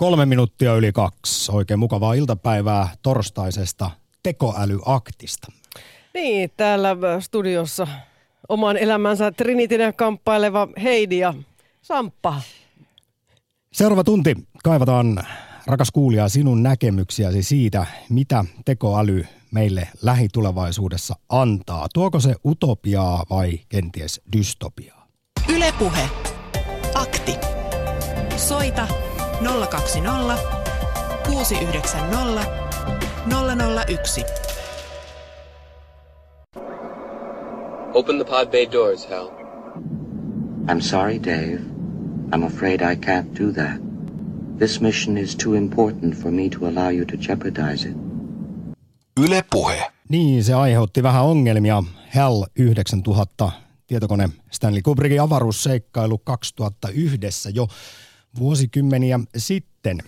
Kolme minuuttia yli kaksi. Oikein mukavaa iltapäivää torstaisesta tekoälyaktista. Niin, täällä studiossa oman elämänsä Trinitinen kamppaileva Heidi ja Samppa. Seuraava tunti kaivataan, rakas kuulija, sinun näkemyksiäsi siitä, mitä tekoäly meille lähitulevaisuudessa antaa. Tuoko se utopiaa vai kenties dystopiaa? Ylepuhe. Akti. Soita 020 690 001. Open the pod bay doors, Hal. I'm sorry, Dave. I'm afraid I can't do that. This mission is too important for me to allow you to jeopardize it. Yle Puhe. Niin, se aiheutti vähän ongelmia. HAL 9000 tietokone Stanley Kubrickin avaruusseikkailu 2001 jo vuosikymmeniä sitten.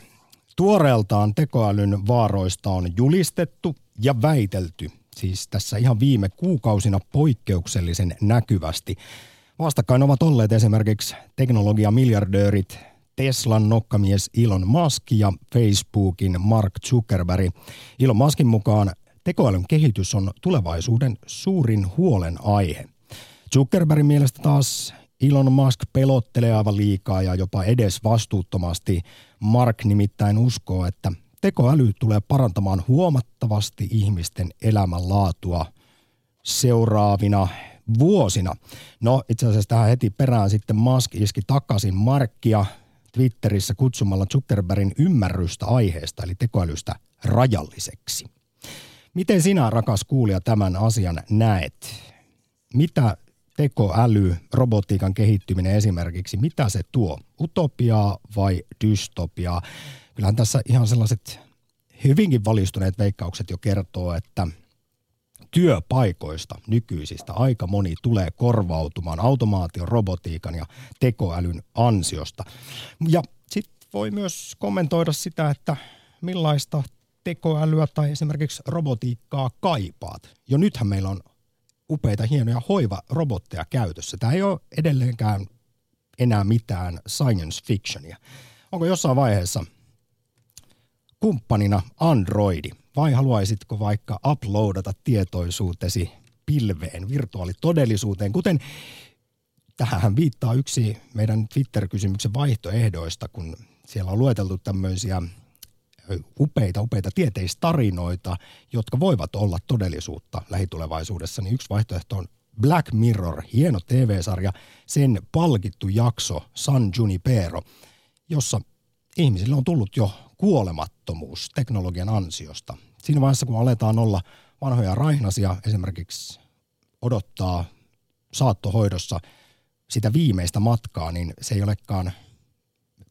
Tuoreeltaan tekoälyn vaaroista on julistettu ja väitelty, siis tässä ihan viime kuukausina poikkeuksellisen näkyvästi. Vastakkain ovat olleet esimerkiksi teknologiamiljardöörit Teslan nokkamies Elon Musk ja Facebookin Mark Zuckerberg. Elon Muskin mukaan tekoälyn kehitys on tulevaisuuden suurin huolen aihe. Zuckerbergin mielestä taas Elon Musk pelottelee aivan liikaa ja jopa edes vastuuttomasti. Mark nimittäin uskoo, että tekoäly tulee parantamaan huomattavasti ihmisten elämänlaatua seuraavina vuosina. No itse asiassa tähän heti perään sitten Musk iski takaisin Markkia Twitterissä kutsumalla Zuckerbergin ymmärrystä aiheesta eli tekoälystä rajalliseksi. Miten sinä, rakas kuulija, tämän asian näet? Mitä tekoäly, robotiikan kehittyminen esimerkiksi, mitä se tuo? Utopiaa vai dystopiaa? Kyllähän tässä ihan sellaiset hyvinkin valistuneet veikkaukset jo kertoo, että työpaikoista nykyisistä aika moni tulee korvautumaan automaation, robotiikan ja tekoälyn ansiosta. Ja sitten voi myös kommentoida sitä, että millaista tekoälyä tai esimerkiksi robotiikkaa kaipaat. Jo nythän meillä on upeita, hienoja hoivarobotteja käytössä. Tämä ei ole edelleenkään enää mitään science fictionia. Onko jossain vaiheessa kumppanina Androidi vai haluaisitko vaikka uploadata tietoisuutesi pilveen, virtuaalitodellisuuteen, kuten tähän viittaa yksi meidän Twitter-kysymyksen vaihtoehdoista, kun siellä on lueteltu tämmöisiä upeita, upeita tieteistarinoita, jotka voivat olla todellisuutta lähitulevaisuudessa, niin yksi vaihtoehto on Black Mirror, hieno TV-sarja, sen palkittu jakso San Junipero, jossa ihmisille on tullut jo kuolemattomuus teknologian ansiosta. Siinä vaiheessa, kun aletaan olla vanhoja raihnasia, esimerkiksi odottaa saattohoidossa sitä viimeistä matkaa, niin se ei olekaan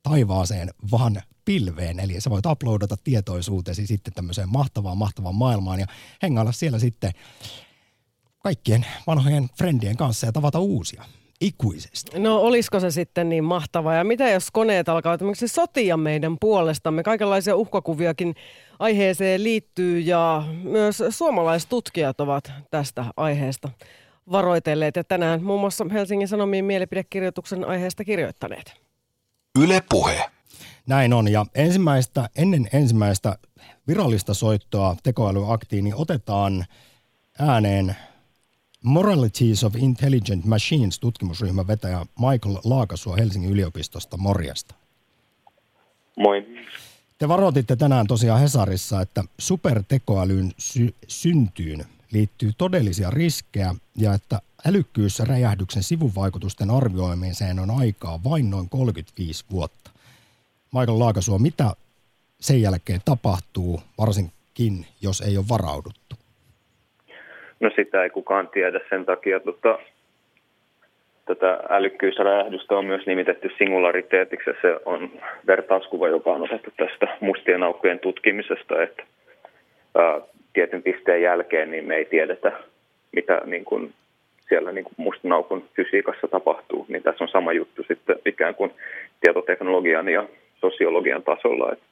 taivaaseen, vaan pilveen. Eli sä voit uploadata tietoisuutesi sitten tämmöiseen mahtavaan, mahtavaan maailmaan ja hengailla siellä sitten kaikkien vanhojen frendien kanssa ja tavata uusia ikuisesti. No olisiko se sitten niin mahtavaa? Ja mitä jos koneet alkavat sotia meidän puolestamme? Kaikenlaisia uhkakuviakin aiheeseen liittyy ja myös suomalaiset tutkijat ovat tästä aiheesta varoitelleet. Ja tänään muun muassa Helsingin Sanomien mielipidekirjoituksen aiheesta kirjoittaneet. Yle Puhe. Näin on. Ja ensimmäistä, ennen ensimmäistä virallista soittoa tekoälyaktiin, niin otetaan ääneen Moralities of Intelligent Machines tutkimusryhmän vetäjä Michael Laakasua Helsingin yliopistosta. Morjesta. Moi. Te varoititte tänään tosiaan Hesarissa, että supertekoälyn sy- syntyyn liittyy todellisia riskejä ja että älykkyysräjähdyksen sivuvaikutusten arvioimiseen on aikaa vain noin 35 vuotta. Michael Laakasuo, mitä sen jälkeen tapahtuu, varsinkin jos ei ole varauduttu? No sitä ei kukaan tiedä sen takia. Tota, tätä älykkyysräjähdystä on myös nimitetty singulariteetiksi ja se on vertauskuva, joka on otettu tästä mustien aukkojen tutkimisesta, että ää, tietyn pisteen jälkeen niin me ei tiedetä, mitä niin kuin, siellä niin mustan aukon fysiikassa tapahtuu, niin tässä on sama juttu sitten ikään kuin tietoteknologian ja sosiologian tasolla. Että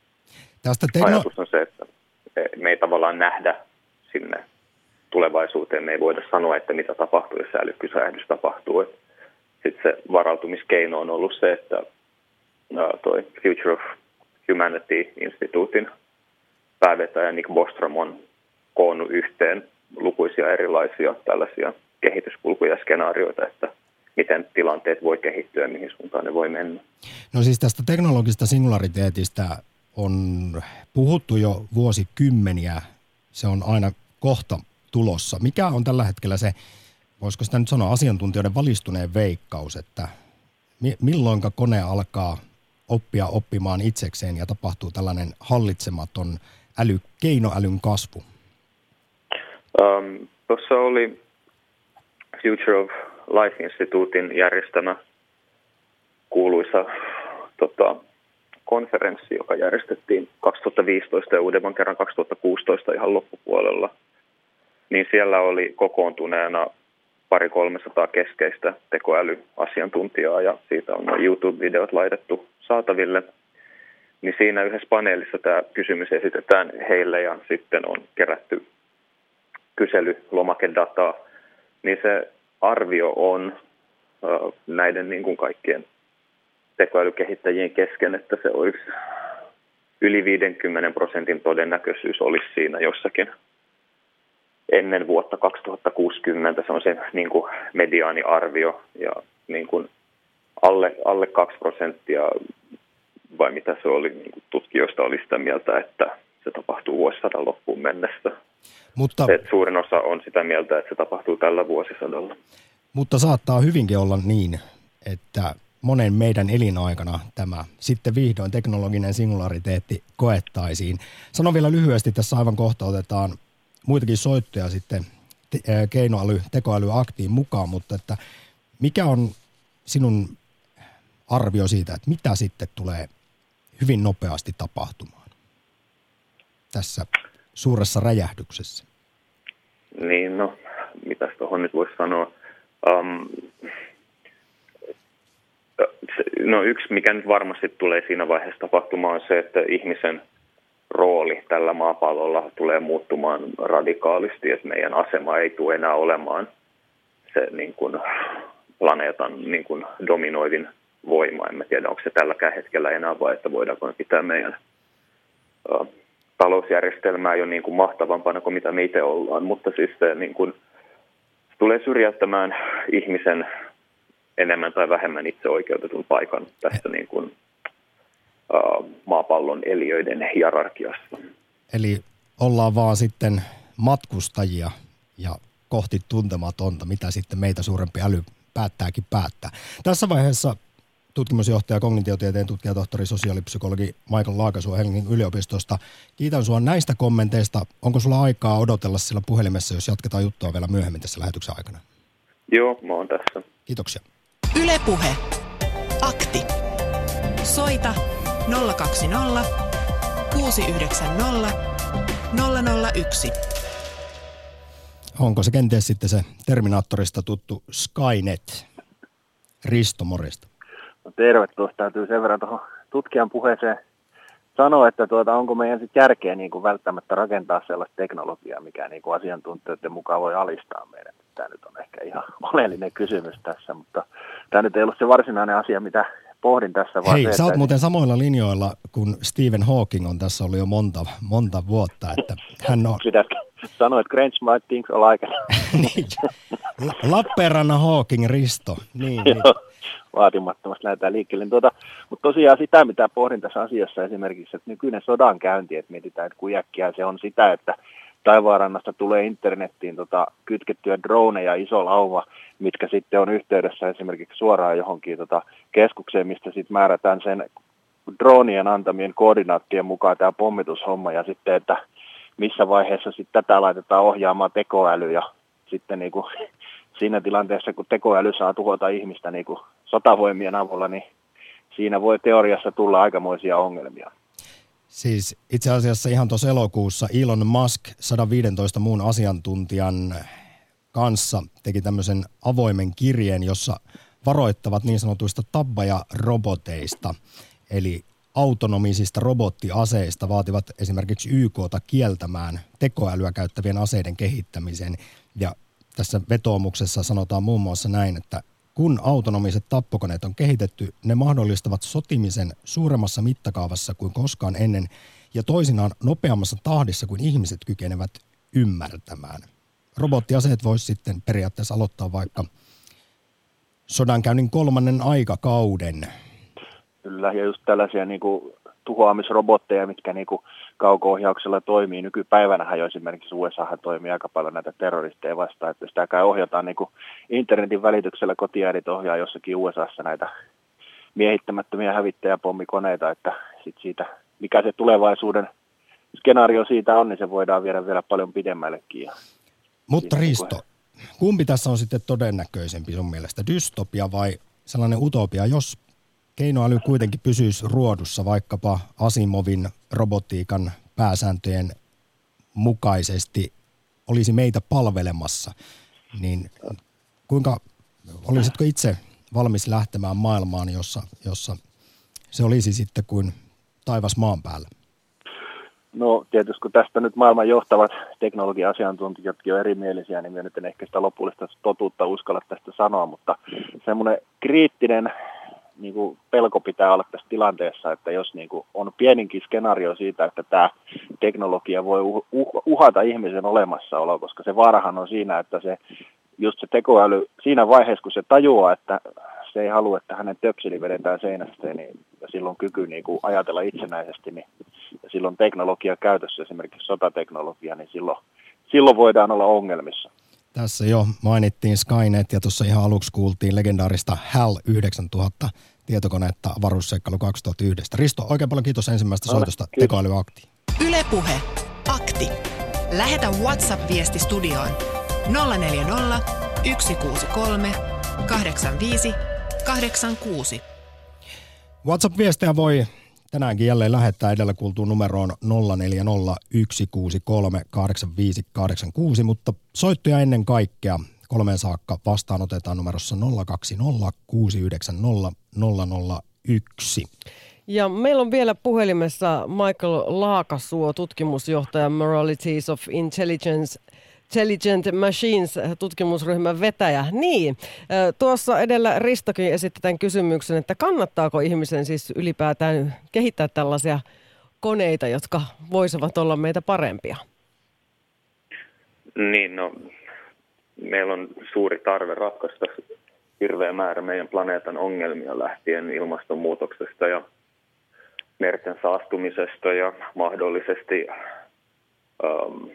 Tästä tekno- Ajatus on se, että me ei tavallaan nähdä sinne tulevaisuuteen, me ei voida sanoa, että mitä tapahtuu, jos älykkyysräjähdys tapahtuu. Sitten se varautumiskeino on ollut se, että toi Future of Humanity-instituutin päävetäjä Nick Bostrom on koonnut yhteen lukuisia erilaisia tällaisia kehityskulkuja ja skenaarioita, että miten tilanteet voi kehittyä ja mihin suuntaan ne voi mennä. No siis tästä teknologista singulariteetista on puhuttu jo vuosikymmeniä. Se on aina kohta tulossa. Mikä on tällä hetkellä se, voisiko sitä nyt sanoa asiantuntijoiden valistuneen veikkaus, että milloin kone alkaa oppia oppimaan itsekseen ja tapahtuu tällainen hallitsematon äly, keinoälyn kasvu? Um, Tuossa oli Future of Life Instituutin järjestämä kuuluisa tota, konferenssi, joka järjestettiin 2015 ja uudemman kerran 2016 ihan loppupuolella. Niin siellä oli kokoontuneena pari 300 keskeistä tekoälyasiantuntijaa ja siitä on YouTube-videot laitettu saataville. Niin siinä yhdessä paneelissa tämä kysymys esitetään heille ja sitten on kerätty kyselylomakedataa, niin se arvio on näiden niin kuin kaikkien tekoälykehittäjien kesken, että se olisi yli 50 prosentin todennäköisyys olisi siinä jossakin ennen vuotta 2060. Se on se niin kuin mediaaniarvio ja niin kuin alle, alle 2 prosenttia vai mitä se oli, niin tutkijoista oli sitä mieltä, että se tapahtuu vuosisadan loppuun mennessä. Mutta, Et suurin osa on sitä mieltä, että se tapahtuu tällä vuosisadalla. Mutta saattaa hyvinkin olla niin, että monen meidän elinaikana tämä sitten vihdoin teknologinen singulariteetti koettaisiin. Sanon vielä lyhyesti, tässä aivan kohta otetaan muitakin soittoja sitten keinoäly, tekoälyaktiin mukaan, mutta että mikä on sinun arvio siitä, että mitä sitten tulee hyvin nopeasti tapahtumaan tässä suuressa räjähdyksessä? Niin, no, mitä tuohon nyt voisi sanoa? Um, no yksi, mikä nyt varmasti tulee siinä vaiheessa tapahtumaan, on se, että ihmisen rooli tällä maapallolla tulee muuttumaan radikaalisti, että meidän asema ei tule enää olemaan se niin kuin, planeetan niin kuin, dominoivin voima. En tiedä, onko se tälläkään hetkellä enää vai että voidaanko me pitää meidän talousjärjestelmää jo niin kuin mahtavampana kuin mitä me itse ollaan, mutta siis se niin kuin, tulee syrjäyttämään ihmisen enemmän tai vähemmän itseoikeutetun paikan tässä niin kuin, uh, maapallon eliöiden hierarkiassa. Eli ollaan vaan sitten matkustajia ja kohti tuntematonta, mitä sitten meitä suurempi äly päättääkin päättää. Tässä vaiheessa tutkimusjohtaja, kognitiotieteen tutkija, tohtori, sosiaalipsykologi Michael Laakasuo Helsingin yliopistosta. Kiitän sinua näistä kommenteista. Onko sulla aikaa odotella sillä puhelimessa, jos jatketaan juttua vielä myöhemmin tässä lähetyksen aikana? Joo, mä oon tässä. Kiitoksia. Ylepuhe. Akti. Soita 020 690 001. Onko se kenties sitten se Terminaattorista tuttu Skynet? Risto, morjesta. No terve, tuossa täytyy sen verran tuohon tutkijan puheeseen sanoa, että tuota, onko meidän sitten järkeä niin kuin välttämättä rakentaa sellaista teknologiaa, mikä niin kuin asiantuntijoiden mukaan voi alistaa meidän. Tämä nyt on ehkä ihan oleellinen kysymys tässä, mutta tämä nyt ei ollut se varsinainen asia, mitä pohdin tässä. Vaan Hei, se, sä oot että... muuten samoilla linjoilla, kun Stephen Hawking on tässä ollut jo monta, monta vuotta, että hän on... Pitäisikö sanoa, että Grange might think alike. niin. Lappeenrannan Hawking Risto. Niin, niin vaatimattomasti lähdetään liikkeelle. Niin tuota, mutta tosiaan sitä, mitä pohdin tässä asiassa esimerkiksi, että nykyinen sodan käynti, että mietitään, että kujakkia se on sitä, että taivaanrannasta tulee internettiin tota, kytkettyä droneja iso lauma, mitkä sitten on yhteydessä esimerkiksi suoraan johonkin tota, keskukseen, mistä sitten määrätään sen dronien antamien koordinaattien mukaan tämä pommitushomma ja sitten, että missä vaiheessa sitten tätä laitetaan ohjaamaan tekoäly ja sitten niin kuin, siinä tilanteessa, kun tekoäly saa tuhota ihmistä niin kuin sotavoimien avulla, niin siinä voi teoriassa tulla aikamoisia ongelmia. Siis itse asiassa ihan tuossa elokuussa Elon Musk 115 muun asiantuntijan kanssa teki tämmöisen avoimen kirjeen, jossa varoittavat niin sanotuista tabbaja-roboteista, eli autonomisista robottiaseista vaativat esimerkiksi YKta kieltämään tekoälyä käyttävien aseiden kehittämisen. Ja tässä vetoomuksessa sanotaan muun muassa näin, että kun autonomiset tappokoneet on kehitetty, ne mahdollistavat sotimisen suuremmassa mittakaavassa kuin koskaan ennen ja toisinaan nopeammassa tahdissa kuin ihmiset kykenevät ymmärtämään. Robottiaseet voisi sitten periaatteessa aloittaa vaikka sodankäynnin kolmannen aikakauden. Kyllä, ja just tällaisia niin kuin tuhoamisrobotteja, mitkä niin kuin kauko-ohjauksella toimii. Nykypäivänähän jo esimerkiksi USA toimii aika paljon näitä terroristeja vastaan, että sitä kai ohjataan niin kuin internetin välityksellä kotiäidit ohjaa jossakin USAssa näitä miehittämättömiä hävittäjäpommikoneita, että sit siitä, mikä se tulevaisuuden skenaario siitä on, niin se voidaan viedä vielä paljon pidemmällekin. Ja Mutta Risto, kumpi tässä on sitten todennäköisempi sun mielestä, dystopia vai sellainen utopia, jos keinoäly kuitenkin pysyisi ruodussa vaikkapa Asimovin robotiikan pääsääntöjen mukaisesti olisi meitä palvelemassa, niin kuinka olisitko itse valmis lähtemään maailmaan, jossa, jossa se olisi sitten kuin taivas maan päällä? No tietysti kun tästä nyt maailman johtavat teknologia-asiantuntijatkin on erimielisiä, niin minä nyt en ehkä sitä lopullista totuutta uskalla tästä sanoa, mutta semmoinen kriittinen niin kuin pelko pitää olla tässä tilanteessa, että jos niin kuin on pieninkin skenaario siitä, että tämä teknologia voi uh, uh, uhata ihmisen olemassaoloa, koska se vaarahan on siinä, että se just se tekoäly siinä vaiheessa, kun se tajuaa, että se ei halua, että hänen töpseli vedetään seinästä, niin ja silloin kyky niin kuin ajatella itsenäisesti, niin ja silloin teknologia käytössä, esimerkiksi sotateknologia, niin silloin, silloin voidaan olla ongelmissa. Tässä jo mainittiin Skynet ja tuossa ihan aluksi kuultiin legendaarista HAL 9000 tietokonetta avaruusseikkailu 2001. Risto, oikein paljon kiitos ensimmäisestä no, soitosta tekoälyakti. Ylepuhe Akti. Lähetä WhatsApp-viesti studioon 040 163 85 86. WhatsApp-viestejä voi tänäänkin jälleen lähettää edellä kuultuun numeroon 0401638586, mutta soittoja ennen kaikkea kolmeen saakka vastaanotetaan numerossa 020 Ja meillä on vielä puhelimessa Michael Laakasuo, tutkimusjohtaja Moralities of Intelligence Intelligent Machines tutkimusryhmän vetäjä. Niin, tuossa edellä Ristokin esitti tämän kysymyksen, että kannattaako ihmisen siis ylipäätään kehittää tällaisia koneita, jotka voisivat olla meitä parempia? Niin, no meillä on suuri tarve ratkaista hirveä määrä meidän planeetan ongelmia lähtien ilmastonmuutoksesta ja merten saastumisesta ja mahdollisesti um,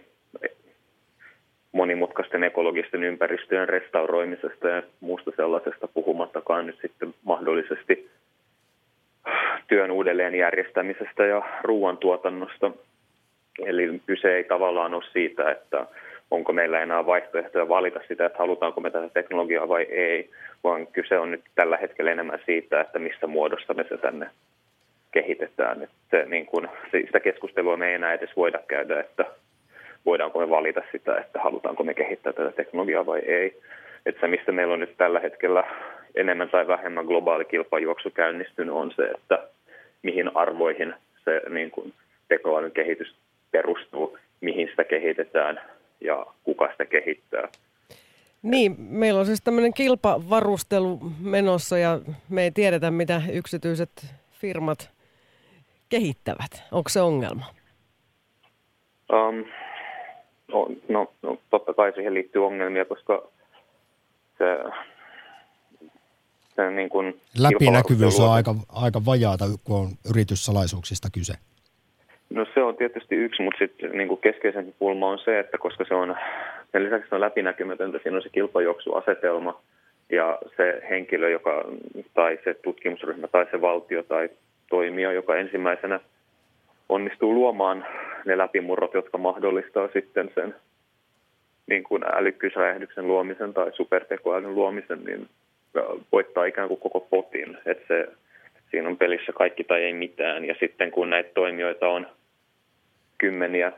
monimutkaisten ekologisten ympäristöjen restauroimisesta ja muusta sellaisesta puhumattakaan nyt sitten mahdollisesti työn uudelleenjärjestämisestä ja ruoantuotannosta. Eli kyse ei tavallaan ole siitä, että onko meillä enää vaihtoehtoja valita sitä, että halutaanko me tätä teknologiaa vai ei, vaan kyse on nyt tällä hetkellä enemmän siitä, että missä muodossa me se tänne kehitetään. Että niin kun, sitä keskustelua me ei enää edes voida käydä, että voidaanko me valita sitä, että halutaanko me kehittää tätä teknologiaa vai ei. Että se, mistä meillä on nyt tällä hetkellä enemmän tai vähemmän globaali kilpajuoksu käynnistynyt, on se, että mihin arvoihin se niin kuin, tekoälyn kehitys perustuu, mihin sitä kehitetään ja kuka sitä kehittää. Niin, meillä on siis tämmöinen kilpavarustelu menossa ja me ei tiedetä, mitä yksityiset firmat kehittävät. Onko se ongelma? Um, No, no, no totta kai siihen liittyy ongelmia, koska se, se niin kuin Läpinäkyvyys on aika, aika vajaata, kun on yrityssalaisuuksista kyse. No se on tietysti yksi, mutta sitten niin kuin keskeisempi pulma on se, että koska se on, sen lisäksi se on läpinäkymätöntä, siinä on se kilpajuoksuasetelma ja se henkilö, joka, tai se tutkimusryhmä tai se valtio tai toimija, joka ensimmäisenä onnistuu luomaan ne läpimurrot, jotka mahdollistaa sitten sen niin kuin älykkyysräjähdyksen luomisen tai supertekoälyn luomisen, niin voittaa ikään kuin koko potin. Että se, siinä on pelissä kaikki tai ei mitään. Ja sitten kun näitä toimijoita on kymmeniä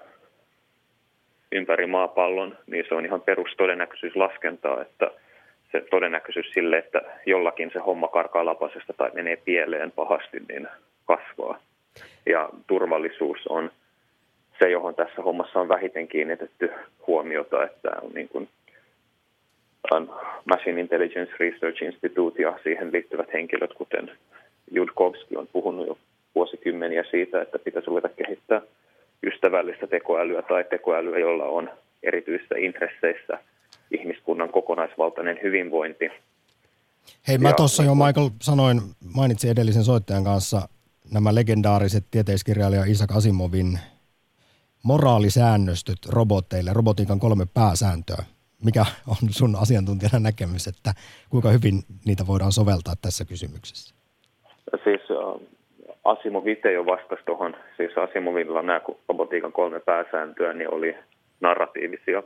ympäri maapallon, niin se on ihan perustodennäköisyyslaskentaa, että se todennäköisyys sille, että jollakin se homma karkaa lapasesta tai menee pieleen pahasti, niin kasvaa. Ja turvallisuus on se, johon tässä hommassa on vähiten kiinnitetty huomiota, että on niin kuin, Machine Intelligence Research Institute ja siihen liittyvät henkilöt, kuten Judkovski on puhunut jo vuosikymmeniä siitä, että pitäisi ruveta kehittää ystävällistä tekoälyä tai tekoälyä, jolla on erityisissä intresseissä ihmiskunnan kokonaisvaltainen hyvinvointi. Hei, mä tuossa jo Michael sanoin, mainitsin edellisen soittajan kanssa nämä legendaariset tieteiskirjailija Isaac Asimovin moraalisäännöstöt robotteille, robotiikan kolme pääsääntöä. Mikä on sun asiantuntijana näkemys, että kuinka hyvin niitä voidaan soveltaa tässä kysymyksessä? Siis äh, itse jo vastasi tuohon, siis Asimovilla nämä robotiikan kolme pääsääntöä, niin oli narratiivisia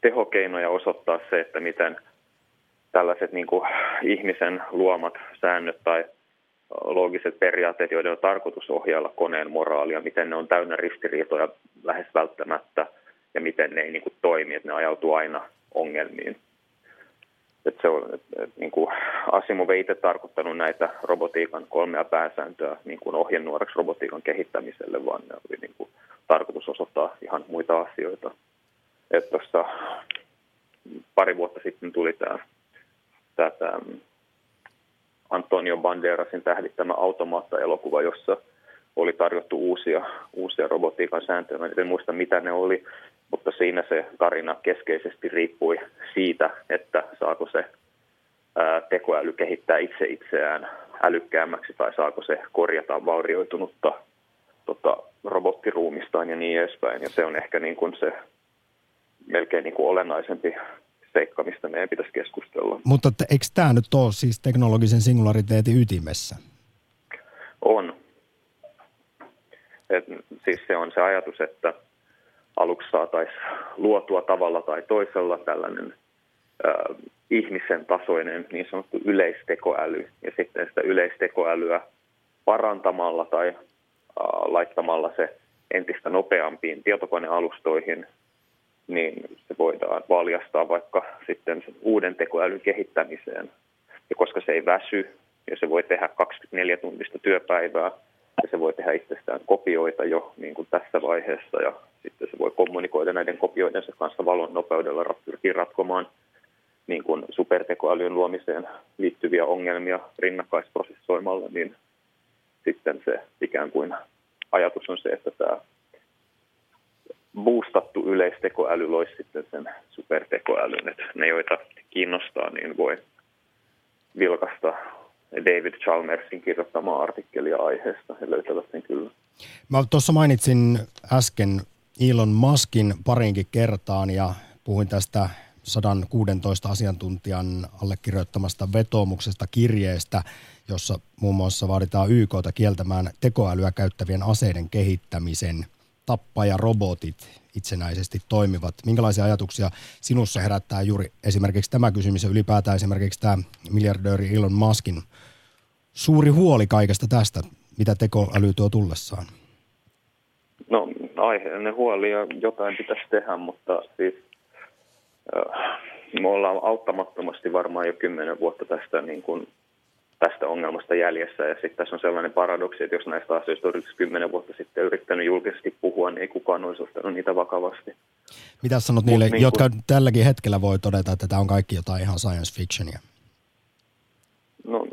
tehokeinoja osoittaa se, että miten tällaiset niin kuin ihmisen luomat säännöt tai loogiset periaatteet, joiden on tarkoitus ohjailla koneen moraalia, miten ne on täynnä ristiriitoja lähes välttämättä ja miten ne ei niin kuin toimi, että ne ajautuu aina ongelmiin. Että se on, että, niin kuin Asimov ei itse tarkoittanut näitä robotiikan kolmea pääsääntöä niin kuin ohjenuoreksi robotiikan kehittämiselle, vaan ne oli niin kuin tarkoitus osoittaa ihan muita asioita. Että tuossa pari vuotta sitten tuli tämä, tämä, tämä Antonio Banderasin tähdittämä automaatta-elokuva, jossa oli tarjottu uusia, uusia robotiikan sääntöjä. Mä en muista, mitä ne oli, mutta siinä se tarina keskeisesti riippui siitä, että saako se tekoäly kehittää itse itseään älykkäämmäksi tai saako se korjata vaurioitunutta tota, robottiruumistaan ja niin edespäin. Ja se on ehkä niin kuin se melkein niin kuin olennaisempi seikka, mistä meidän pitäisi keskustella. Mutta eikö tämä nyt ole siis teknologisen singulariteetin ytimessä? On. Et, siis se on se ajatus, että aluksi saataisiin luotua tavalla tai toisella tällainen äh, ihmisen tasoinen niin sanottu yleistekoäly. Ja sitten sitä yleistekoälyä parantamalla tai äh, laittamalla se entistä nopeampiin tietokonealustoihin niin se voidaan valjastaa vaikka sitten uuden tekoälyn kehittämiseen. Ja koska se ei väsy ja se voi tehdä 24 tuntista työpäivää ja se voi tehdä itsestään kopioita jo niin kuin tässä vaiheessa ja sitten se voi kommunikoida näiden kopioidensa kanssa valon nopeudella pyrkii ratkomaan niin kuin supertekoälyn luomiseen liittyviä ongelmia rinnakkaisprosessoimalla, niin sitten se ikään kuin ajatus on se, että tämä boostattu yleistekoäly loisi sitten sen supertekoälyn. Että ne, joita kiinnostaa, niin voi vilkasta David Chalmersin kirjoittamaa artikkelia aiheesta. He löytävät sen kyllä. Mä tuossa mainitsin äsken Elon Muskin parinkin kertaan ja puhuin tästä 116 asiantuntijan allekirjoittamasta vetoomuksesta kirjeestä, jossa muun muassa vaaditaan YKta kieltämään tekoälyä käyttävien aseiden kehittämisen – tappajarobotit itsenäisesti toimivat. Minkälaisia ajatuksia sinussa herättää juuri esimerkiksi tämä kysymys ja ylipäätään esimerkiksi tämä miljardööri Elon Muskin suuri huoli kaikesta tästä, mitä tekoäly tuo tullessaan? No aiheellinen huoli ja jotain pitäisi tehdä, mutta siis me ollaan auttamattomasti varmaan jo kymmenen vuotta tästä niin kuin tästä ongelmasta jäljessä. Ja sitten tässä on sellainen paradoksi, että jos näistä asioista olisi kymmenen vuotta sitten yrittänyt julkisesti puhua, niin ei kukaan olisi ottanut niitä vakavasti. Mitä sanot Mut niille, niin jotka kun... tälläkin hetkellä voi todeta, että tämä on kaikki jotain ihan science fictionia? No,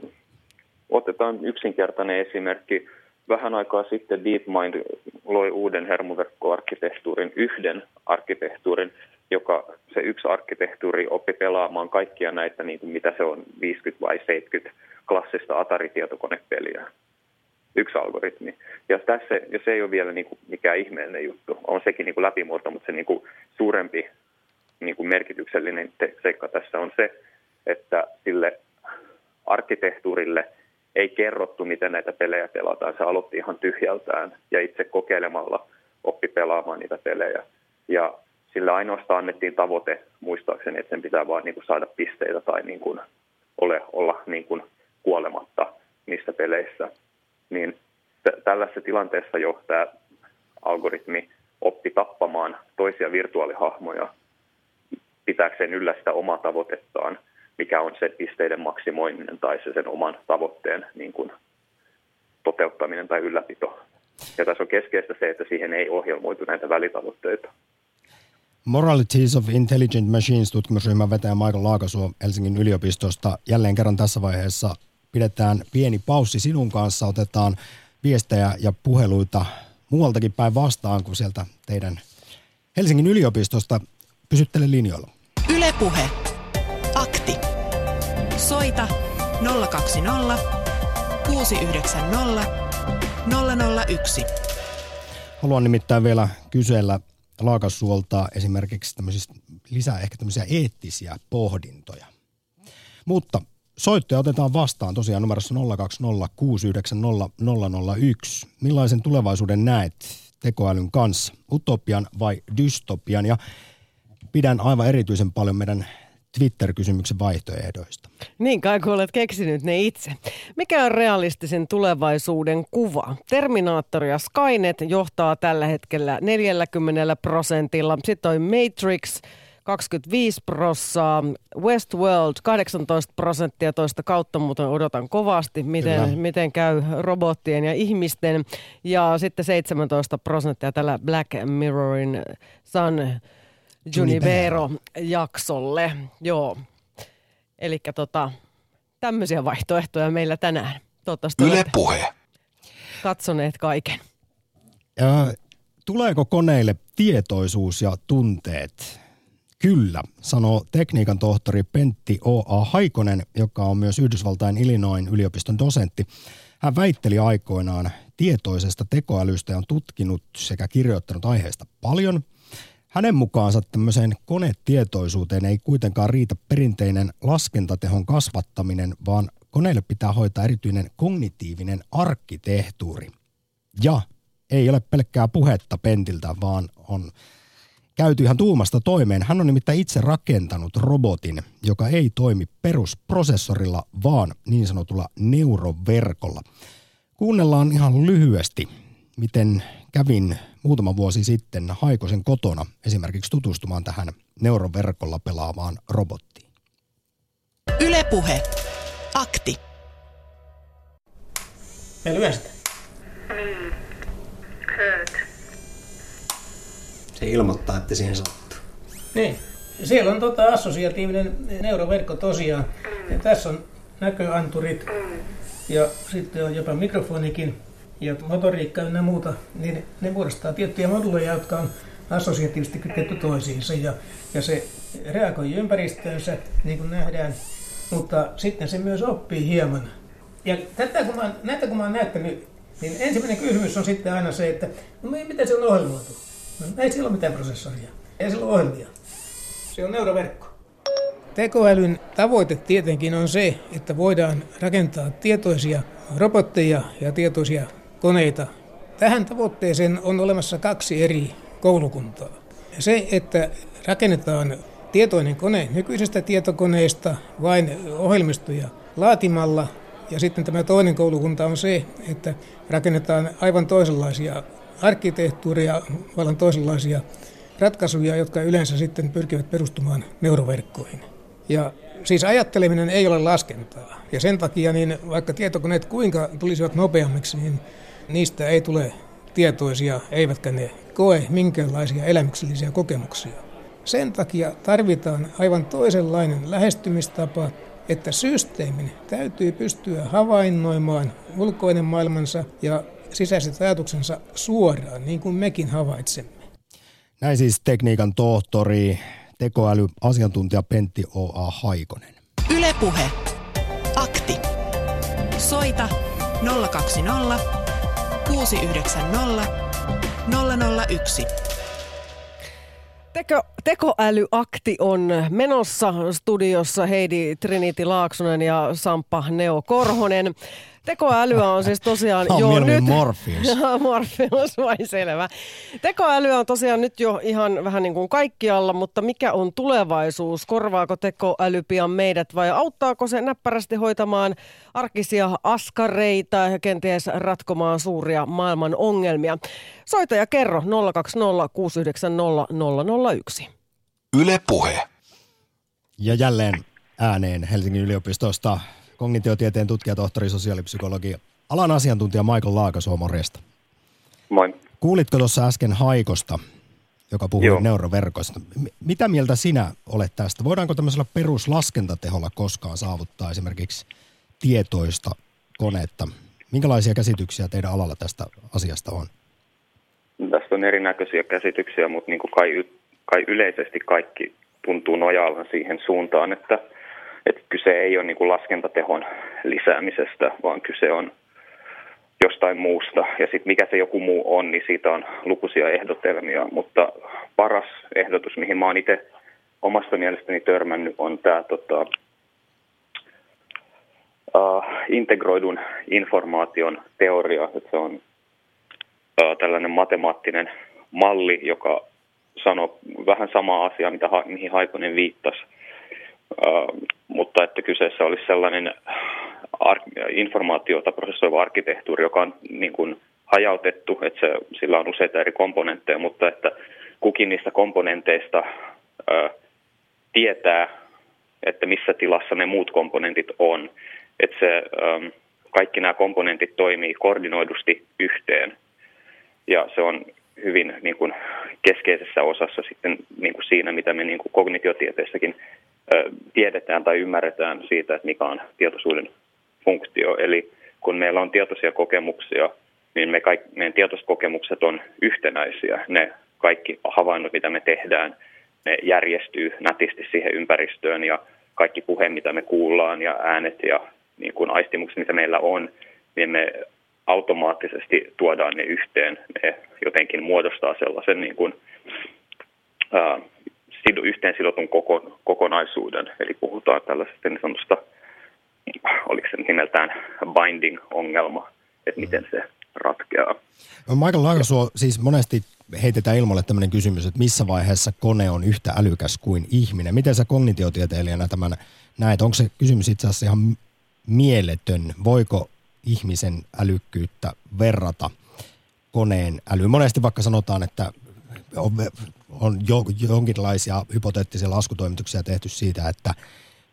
otetaan yksinkertainen esimerkki. Vähän aikaa sitten DeepMind loi uuden hermoverkkoarkkitehtuurin, yhden arkkitehtuurin, joka se yksi arkkitehtuuri oppi pelaamaan kaikkia näitä, niin kuin mitä se on, 50 vai 70 klassista Atari-tietokonepeliä. Yksi algoritmi. Ja, tässä, ja se ei ole vielä niin kuin mikään ihmeellinen juttu. On sekin niin kuin läpimurto, mutta se niin kuin suurempi niin kuin merkityksellinen seikka tässä on se, että sille arkkitehtuurille ei kerrottu, miten näitä pelejä pelataan. Se aloitti ihan tyhjältään ja itse kokeilemalla oppi pelaamaan niitä pelejä. Ja sillä ainoastaan annettiin tavoite, muistaakseni, että sen pitää vaan niin kuin saada pisteitä tai niin kuin ole, olla niin kuin kuolematta niissä peleissä. Niin t- tällaisessa tilanteessa jo tämä algoritmi oppi tappamaan toisia virtuaalihahmoja pitääkseen yllä sitä omaa tavoitettaan, mikä on se pisteiden maksimoiminen tai se sen oman tavoitteen niin kuin toteuttaminen tai ylläpito. Ja tässä on keskeistä se, että siihen ei ohjelmoitu näitä välitavoitteita. Moralities of Intelligent Machines tutkimusryhmän vetäjä Michael Laakasuo Helsingin yliopistosta. Jälleen kerran tässä vaiheessa pidetään pieni paussi sinun kanssa. Otetaan viestejä ja puheluita muualtakin päin vastaan kuin sieltä teidän Helsingin yliopistosta. Pysyttele linjoilla. Ylepuhe. Soita 020 690 001. Haluan nimittäin vielä kysellä Laakasuolta esimerkiksi tämmöisistä lisää ehkä tämmöisiä eettisiä pohdintoja. Mutta soittoja otetaan vastaan tosiaan numerossa 020690001. Millaisen tulevaisuuden näet tekoälyn kanssa? Utopian vai dystopian? Ja pidän aivan erityisen paljon meidän Twitter-kysymyksen vaihtoehdoista. Niin kai kun olet keksinyt ne itse. Mikä on realistisen tulevaisuuden kuva? Terminaattori ja Skynet johtaa tällä hetkellä 40 prosentilla. Sitten on Matrix 25 prossaa, Westworld 18 prosenttia toista kautta, mutta odotan kovasti, miten, miten käy robottien ja ihmisten. Ja sitten 17 prosenttia tällä Black Mirrorin Sun Junivero-jaksolle. Joo. Eli tota, tämmöisiä vaihtoehtoja meillä tänään. Toivottavasti Yle Puhe. katsoneet kaiken. Ja, tuleeko koneille tietoisuus ja tunteet? Kyllä, sanoo tekniikan tohtori Pentti O.A. Haikonen, joka on myös Yhdysvaltain Illinoin yliopiston dosentti. Hän väitteli aikoinaan tietoisesta tekoälystä ja on tutkinut sekä kirjoittanut aiheesta paljon – hänen mukaansa tämmöiseen konetietoisuuteen ei kuitenkaan riitä perinteinen laskentatehon kasvattaminen, vaan koneelle pitää hoitaa erityinen kognitiivinen arkkitehtuuri. Ja ei ole pelkkää puhetta Pentiltä, vaan on käyty ihan tuumasta toimeen. Hän on nimittäin itse rakentanut robotin, joka ei toimi perusprosessorilla, vaan niin sanotulla neuroverkolla. Kuunnellaan ihan lyhyesti, miten kävin muutama vuosi sitten Haikosen kotona esimerkiksi tutustumaan tähän neuroverkolla pelaavaan robottiin. Ylepuhe. Akti. Me lyöstä. Se ilmoittaa, että siihen sattuu. Niin. Siellä on tota assosiatiivinen neuroverkko tosiaan. Ja tässä on näköanturit ja sitten on jopa mikrofonikin ja motoriikka ja muuta, niin ne muodostaa tiettyjä moduleja, jotka on assosiatiivisesti kytketty toisiinsa ja, ja se reagoi ympäristöönsä, niin kuin nähdään, mutta sitten se myös oppii hieman. Ja tätä kun mä, näitä kun mä oon näyttänyt, niin ensimmäinen kysymys on sitten aina se, että no miten se on ohjelmoitu? No, ei sillä ole mitään prosessoria, ei sillä ole ohjelmia. Se on neuroverkko. Tekoälyn tavoite tietenkin on se, että voidaan rakentaa tietoisia robotteja ja tietoisia koneita. Tähän tavoitteeseen on olemassa kaksi eri koulukuntaa. Se, että rakennetaan tietoinen kone nykyisestä tietokoneesta vain ohjelmistoja laatimalla. Ja sitten tämä toinen koulukunta on se, että rakennetaan aivan toisenlaisia arkkitehtuuria, vallan toisenlaisia ratkaisuja, jotka yleensä sitten pyrkivät perustumaan neuroverkkoihin. Ja siis ajatteleminen ei ole laskentaa. Ja sen takia, niin vaikka tietokoneet kuinka tulisivat nopeammiksi, niin niistä ei tule tietoisia, eivätkä ne koe minkäänlaisia elämyksellisiä kokemuksia. Sen takia tarvitaan aivan toisenlainen lähestymistapa, että systeemin täytyy pystyä havainnoimaan ulkoinen maailmansa ja sisäiset ajatuksensa suoraan, niin kuin mekin havaitsemme. Näin siis tekniikan tohtori, tekoälyasiantuntija Pentti O.A. Haikonen. Ylepuhe. Akti. Soita 020 690 001. Teko, tekoälyakti on menossa studiossa Heidi Trinity Laaksonen ja Samppa Neo Korhonen. Tekoälyä on siis tosiaan jo nyt... Morpheus. Morpheus, vai selvä. Tekoälyä on tosiaan nyt jo ihan vähän niin kuin kaikkialla, mutta mikä on tulevaisuus? Korvaako tekoäly pian meidät vai auttaako se näppärästi hoitamaan arkisia askareita ja kenties ratkomaan suuria maailman ongelmia? Soita ja kerro 020 690 001. Yle Puhe. Ja jälleen ääneen Helsingin yliopistosta kognitiotieteen tutkija, tohtori, sosiaalipsykologi, alan asiantuntija Michael Laakasuo, morjesta. Moi. Kuulitko tuossa äsken Haikosta, joka puhui Joo. neuroverkoista. Mitä mieltä sinä olet tästä? Voidaanko tämmöisellä peruslaskentateholla koskaan saavuttaa esimerkiksi tietoista konetta? Minkälaisia käsityksiä teidän alalla tästä asiasta on? Tästä on erinäköisiä käsityksiä, mutta niin kuin kai, kai yleisesti kaikki tuntuu nojaavan siihen suuntaan, että, että kyse ei ole niin kuin laskentatehon lisäämisestä, vaan kyse on jostain muusta. Ja sitten mikä se joku muu on, niin siitä on lukuisia ehdotelmia. Mutta paras ehdotus, mihin mä oon itse omasta mielestäni törmännyt, on tämä tota, uh, integroidun informaation teoria. Että se on uh, tällainen matemaattinen malli, joka sanoo vähän samaa asiaa, mitä, mihin Haikonen viittasi. Mutta että kyseessä olisi sellainen ar- informaatiota prosessoiva arkkitehtuuri, joka on niin kuin hajautettu, että se, sillä on useita eri komponentteja, mutta että kukin niistä komponenteista ö, tietää, että missä tilassa ne muut komponentit on. Että se, ö, kaikki nämä komponentit toimii koordinoidusti yhteen. Ja se on hyvin niin kuin, keskeisessä osassa sitten niin kuin siinä, mitä me niin kuin kognitiotieteessäkin tiedetään tai ymmärretään siitä, että mikä on tietoisuuden funktio. Eli kun meillä on tietoisia kokemuksia, niin me kaikki, meidän tietoiskokemukset on yhtenäisiä. Ne kaikki havainnot, mitä me tehdään, ne järjestyy nätisti siihen ympäristöön ja kaikki puhe, mitä me kuullaan ja äänet ja niin kuin aistimukset, mitä meillä on, niin me automaattisesti tuodaan ne yhteen. Ne jotenkin muodostaa sellaisen niin kuin, ää, yhteen sidotun koko, kokonaisuuden. Eli puhutaan tällaisesta niin sanotusta oliko se nimeltään binding-ongelma, että miten se ratkeaa. No Michael Laakasuo, siis monesti heitetään ilmalle tämmöinen kysymys, että missä vaiheessa kone on yhtä älykäs kuin ihminen. Miten sä kognitiotieteilijänä tämän näet? Onko se kysymys itse asiassa ihan mieletön? Voiko ihmisen älykkyyttä verrata koneen älyyn? Monesti vaikka sanotaan, että on, on jo, jonkinlaisia hypoteettisia laskutoimituksia tehty siitä, että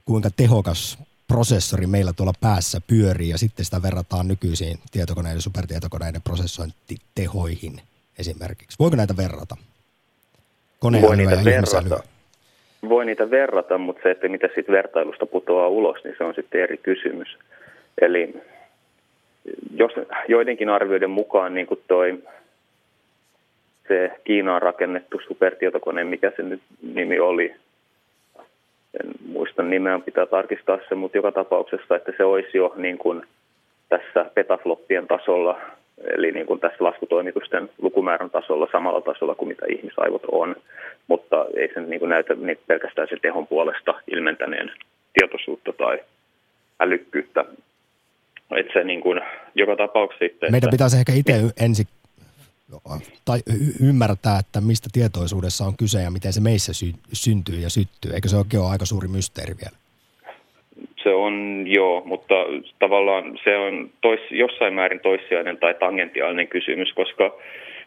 kuinka tehokas prosessori meillä tuolla päässä pyörii ja sitten sitä verrataan nykyisiin tietokoneiden, supertietokoneiden prosessointitehoihin esimerkiksi. Voiko näitä verrata? Voi niitä verrata. Voi niitä verrata, mutta se, että mitä siitä vertailusta putoaa ulos, niin se on sitten eri kysymys. Eli jos joidenkin arvioiden mukaan niin kuin toi se Kiinaan rakennettu supertietokone, mikä se nyt nimi oli, en muista nimeä, pitää tarkistaa se, mutta joka tapauksessa, että se olisi jo niin kuin tässä petafloppien tasolla, eli niin kuin tässä laskutoimitusten lukumäärän tasolla samalla tasolla kuin mitä ihmisaivot on, mutta ei se niin kuin näytä niin pelkästään se tehon puolesta ilmentäneen tietoisuutta tai älykkyyttä. Että se niin kuin, joka tapauksessa sitten... Meidän pitäisi ehkä itse ensin tai ymmärtää, että mistä tietoisuudessa on kyse ja miten se meissä sy- syntyy ja syttyy. Eikö se oikein ole aika suuri mysteeri vielä? Se on joo, mutta tavallaan se on tois, jossain määrin toissijainen tai tangentiaalinen kysymys, koska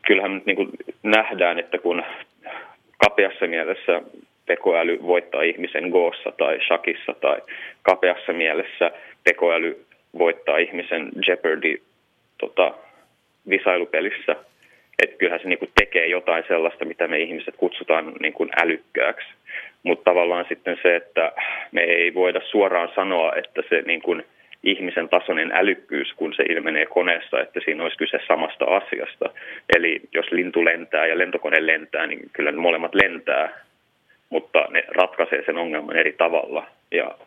kyllähän nyt niin nähdään, että kun kapeassa mielessä tekoäly voittaa ihmisen goossa tai shakissa tai kapeassa mielessä tekoäly voittaa ihmisen Jeopardy tota, visailupelissä – että kyllähän se niin kuin tekee jotain sellaista, mitä me ihmiset kutsutaan niin kuin älykkääksi. Mutta tavallaan sitten se, että me ei voida suoraan sanoa, että se niin kuin ihmisen tasoinen älykkyys, kun se ilmenee koneessa, että siinä olisi kyse samasta asiasta. Eli jos lintu lentää ja lentokone lentää, niin kyllä ne molemmat lentää, mutta ne ratkaisee sen ongelman eri tavalla ja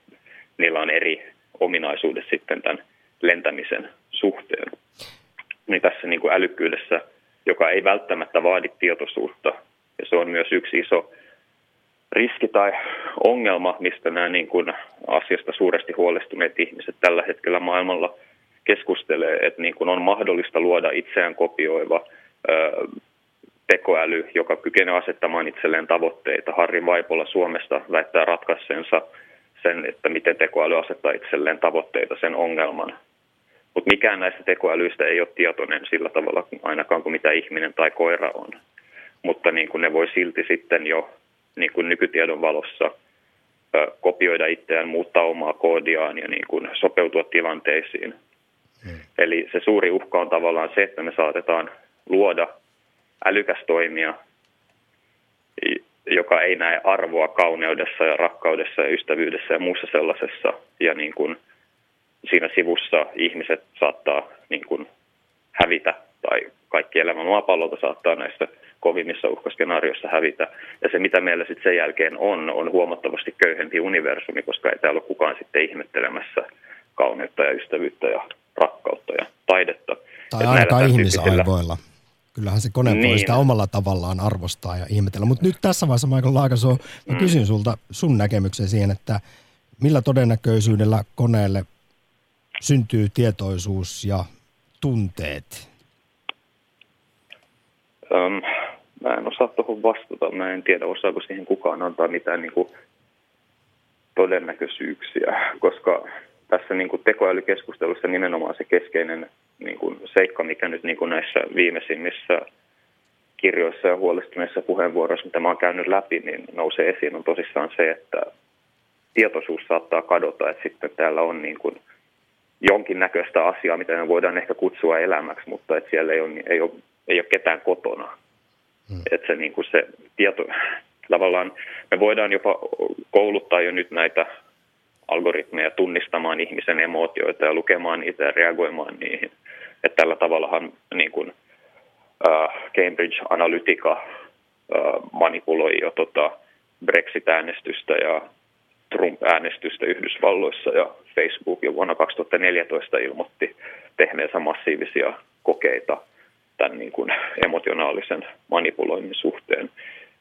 niillä on eri ominaisuudet sitten tämän lentämisen suhteen. Niin tässä niin kuin älykkyydessä – joka ei välttämättä vaadi tietoisuutta. Ja se on myös yksi iso riski tai ongelma, mistä nämä niin kuin asiasta suuresti huolestuneet ihmiset tällä hetkellä maailmalla keskustelee, että niin kuin on mahdollista luoda itseään kopioiva ö, tekoäly, joka kykenee asettamaan itselleen tavoitteita. Harri Vaipola Suomesta väittää ratkaisensa sen, että miten tekoäly asettaa itselleen tavoitteita sen ongelman. Mutta mikään näistä tekoälyistä ei ole tietoinen sillä tavalla ainakaan kuin mitä ihminen tai koira on. Mutta niin kuin ne voi silti sitten jo niin kuin nykytiedon valossa ö, kopioida itseään, muuttaa omaa koodiaan ja niin kuin sopeutua tilanteisiin. Hmm. Eli se suuri uhka on tavallaan se, että me saatetaan luoda älykäs toimija, joka ei näe arvoa kauneudessa ja rakkaudessa ja ystävyydessä ja muussa sellaisessa. Ja niin kuin siinä sivussa ihmiset saattaa niin kuin hävitä tai kaikki elämän maapallolta saattaa näissä kovimmissa uhkaskenaarioissa hävitä. Ja se, mitä meillä sitten sen jälkeen on, on huomattavasti köyhempi universumi, koska ei täällä ole kukaan sitten ihmettelemässä kauneutta ja ystävyyttä ja rakkautta ja taidetta. Tai ainakaan ihmisaivoilla. Kyllähän se kone niin. voi sitä omalla tavallaan arvostaa ja ihmetellä. Mutta nyt tässä vaiheessa, Michael Laakaso, mä mm. kysyn sulta sun näkemyksen siihen, että millä todennäköisyydellä koneelle syntyy tietoisuus ja tunteet? Um, mä en osaa tuohon vastata. Mä en tiedä, osaako siihen kukaan antaa mitään niin kuin, todennäköisyyksiä, koska tässä niin kuin tekoälykeskustelussa nimenomaan se keskeinen niin kuin seikka, mikä nyt niin kuin näissä viimeisimmissä kirjoissa ja huolestuneissa puheenvuoroissa, mitä mä oon käynyt läpi, niin nousee esiin on tosissaan se, että tietoisuus saattaa kadota, että sitten täällä on niin kuin jonkinnäköistä asiaa, mitä me voidaan ehkä kutsua elämäksi, mutta että siellä ei ole, ei ole, ei ole ketään kotona. Hmm. Että se, niin kuin se tieto, tavallaan me voidaan jopa kouluttaa jo nyt näitä algoritmeja tunnistamaan ihmisen emootioita ja lukemaan niitä ja reagoimaan niihin. Että tällä tavallahan niin kuin, uh, Cambridge Analytica uh, manipuloi jo tota Brexit-äänestystä ja Trump-äänestystä Yhdysvalloissa ja Facebook jo vuonna 2014 ilmoitti tehneensä massiivisia kokeita tämän niin kuin emotionaalisen manipuloinnin suhteen.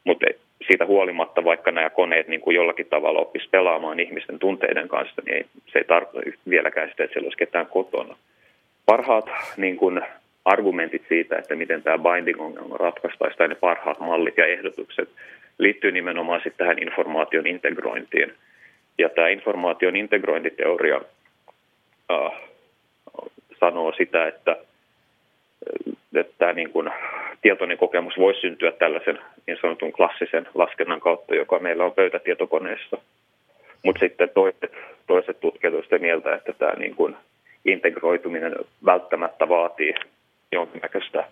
Mutta siitä huolimatta, vaikka nämä koneet niin kuin jollakin tavalla oppisi pelaamaan ihmisten tunteiden kanssa, niin ei, se ei tarkoita vieläkään sitä, että siellä olisi ketään kotona. Parhaat niin kuin, argumentit siitä, että miten tämä binding-ongelma ratkaistaisiin, tai ne parhaat mallit ja ehdotukset, liittyy nimenomaan sitten tähän informaation integrointiin. Ja tämä informaation integrointiteoria äh, sanoo sitä, että että tämä niin kuin tietoinen kokemus voisi syntyä tällaisen niin sanotun klassisen laskennan kautta, joka meillä on pöytätietokoneessa. Mutta sitten toiset, toiset tutkijat ovat sitä mieltä, että tämä niin kuin integroituminen välttämättä vaatii jonkinnäköistä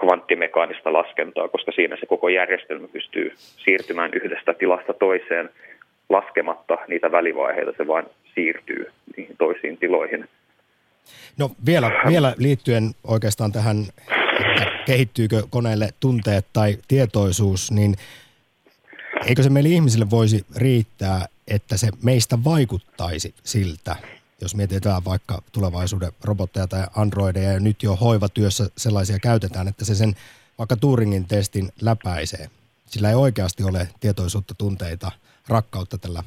kvanttimekaanista laskentaa, koska siinä se koko järjestelmä pystyy siirtymään yhdestä tilasta toiseen laskematta niitä välivaiheita, se vain siirtyy niihin toisiin tiloihin – No vielä, vielä liittyen oikeastaan tähän, että kehittyykö koneelle tunteet tai tietoisuus, niin eikö se meille ihmisille voisi riittää, että se meistä vaikuttaisi siltä, jos mietitään vaikka tulevaisuuden robotteja tai androideja ja nyt jo hoivatyössä sellaisia käytetään, että se sen vaikka Turingin testin läpäisee. Sillä ei oikeasti ole tietoisuutta, tunteita, rakkautta tällä,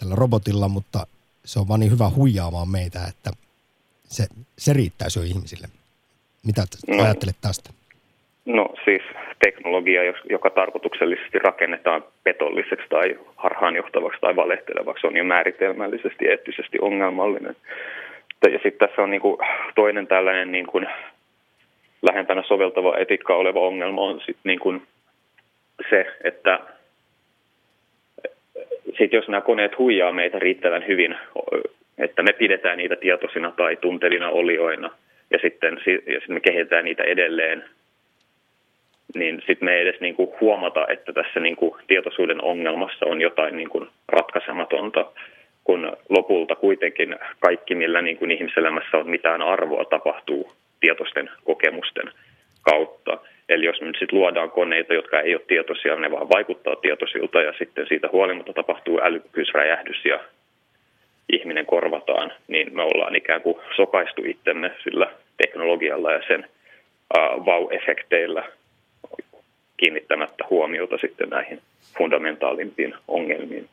tällä robotilla, mutta se on vaan niin hyvä huijaamaan meitä, että se, se riittäisi jo ihmisille. Mitä no, ajattelet tästä? No siis teknologia, joka tarkoituksellisesti rakennetaan petolliseksi tai harhaanjohtavaksi tai valehtelevaksi, on jo määritelmällisesti eettisesti ongelmallinen. Ja sitten tässä on niin kuin toinen tällainen niin kuin lähempänä soveltava etiikka oleva ongelma on sit niin kuin se, että sit jos nämä koneet huijaa meitä riittävän hyvin että me pidetään niitä tietoisina tai tuntevina olioina ja sitten, ja sitten me kehitetään niitä edelleen, niin sitten me ei edes niin kuin huomata, että tässä niin kuin tietoisuuden ongelmassa on jotain niin kuin ratkaisematonta, kun lopulta kuitenkin kaikki, millä niin kuin ihmiselämässä on mitään arvoa, tapahtuu tietoisten kokemusten kautta. Eli jos me nyt sitten luodaan koneita, jotka ei ole tietoisia, ne vaan vaikuttaa tietoisilta ja sitten siitä huolimatta tapahtuu älykkyysräjähdys ja ihminen korvataan, niin me ollaan ikään kuin sokaistu itsemme sillä teknologialla ja sen uh, vau-efekteillä kiinnittämättä huomiota sitten näihin fundamentaalimpiin ongelmiin.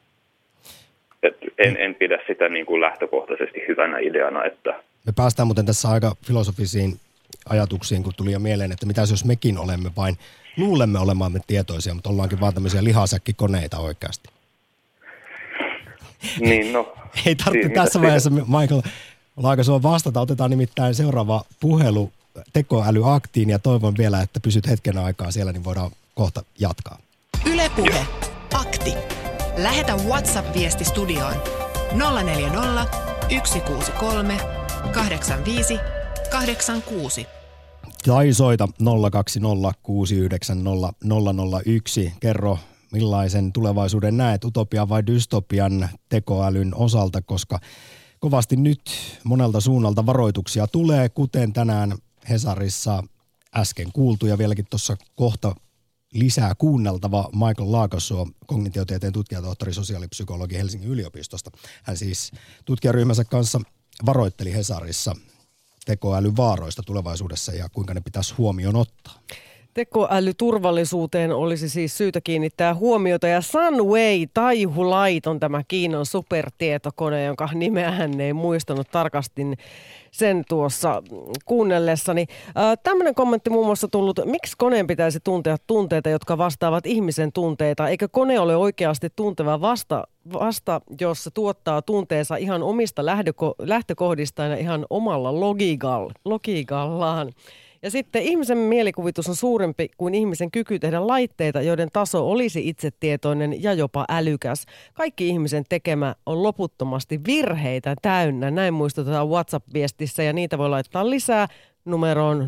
Et en, en pidä sitä niin kuin lähtökohtaisesti hyvänä ideana. Että... Me päästään muuten tässä aika filosofisiin ajatuksiin, kun tuli jo mieleen, että mitä jos mekin olemme vain, luulemme olemamme tietoisia, mutta ollaankin vaan tämmöisiä lihasäkkikoneita oikeasti. Niin, no. Ei tarvitse siis, tässä vaiheessa, Michael Laakasua vastata. Otetaan nimittäin seuraava puhelu tekoälyaktiin ja toivon vielä, että pysyt hetken aikaa siellä, niin voidaan kohta jatkaa. Ylepuhe Akti. Lähetä WhatsApp-viesti studioon 040 163 85 86. Tai soita 020 Kerro millaisen tulevaisuuden näet, utopia vai dystopian tekoälyn osalta, koska kovasti nyt monelta suunnalta varoituksia tulee, kuten tänään Hesarissa äsken kuultu ja vieläkin tuossa kohta lisää kuunneltava Michael Laakossuo, kognitiotieteen tutkijatohtori, sosiaalipsykologi Helsingin yliopistosta. Hän siis tutkijaryhmänsä kanssa varoitteli Hesarissa tekoälyn vaaroista tulevaisuudessa ja kuinka ne pitäisi huomioon ottaa. Tekoälyturvallisuuteen olisi siis syytä kiinnittää huomiota ja Sunway Taihu Light on tämä Kiinan supertietokone, jonka nimeä hän ei muistanut tarkasti sen tuossa kuunnellessani. Tämmöinen kommentti muun muassa tullut, miksi koneen pitäisi tuntea tunteita, jotka vastaavat ihmisen tunteita? Eikö kone ole oikeasti tunteva vasta, vasta jos se tuottaa tunteensa ihan omista lähtökohdistaan ja ihan omalla logiikallaan? Ja sitten ihmisen mielikuvitus on suurempi kuin ihmisen kyky tehdä laitteita, joiden taso olisi itsetietoinen ja jopa älykäs. Kaikki ihmisen tekemä on loputtomasti virheitä täynnä. Näin muistutetaan WhatsApp-viestissä ja niitä voi laittaa lisää numeroon 0401638586.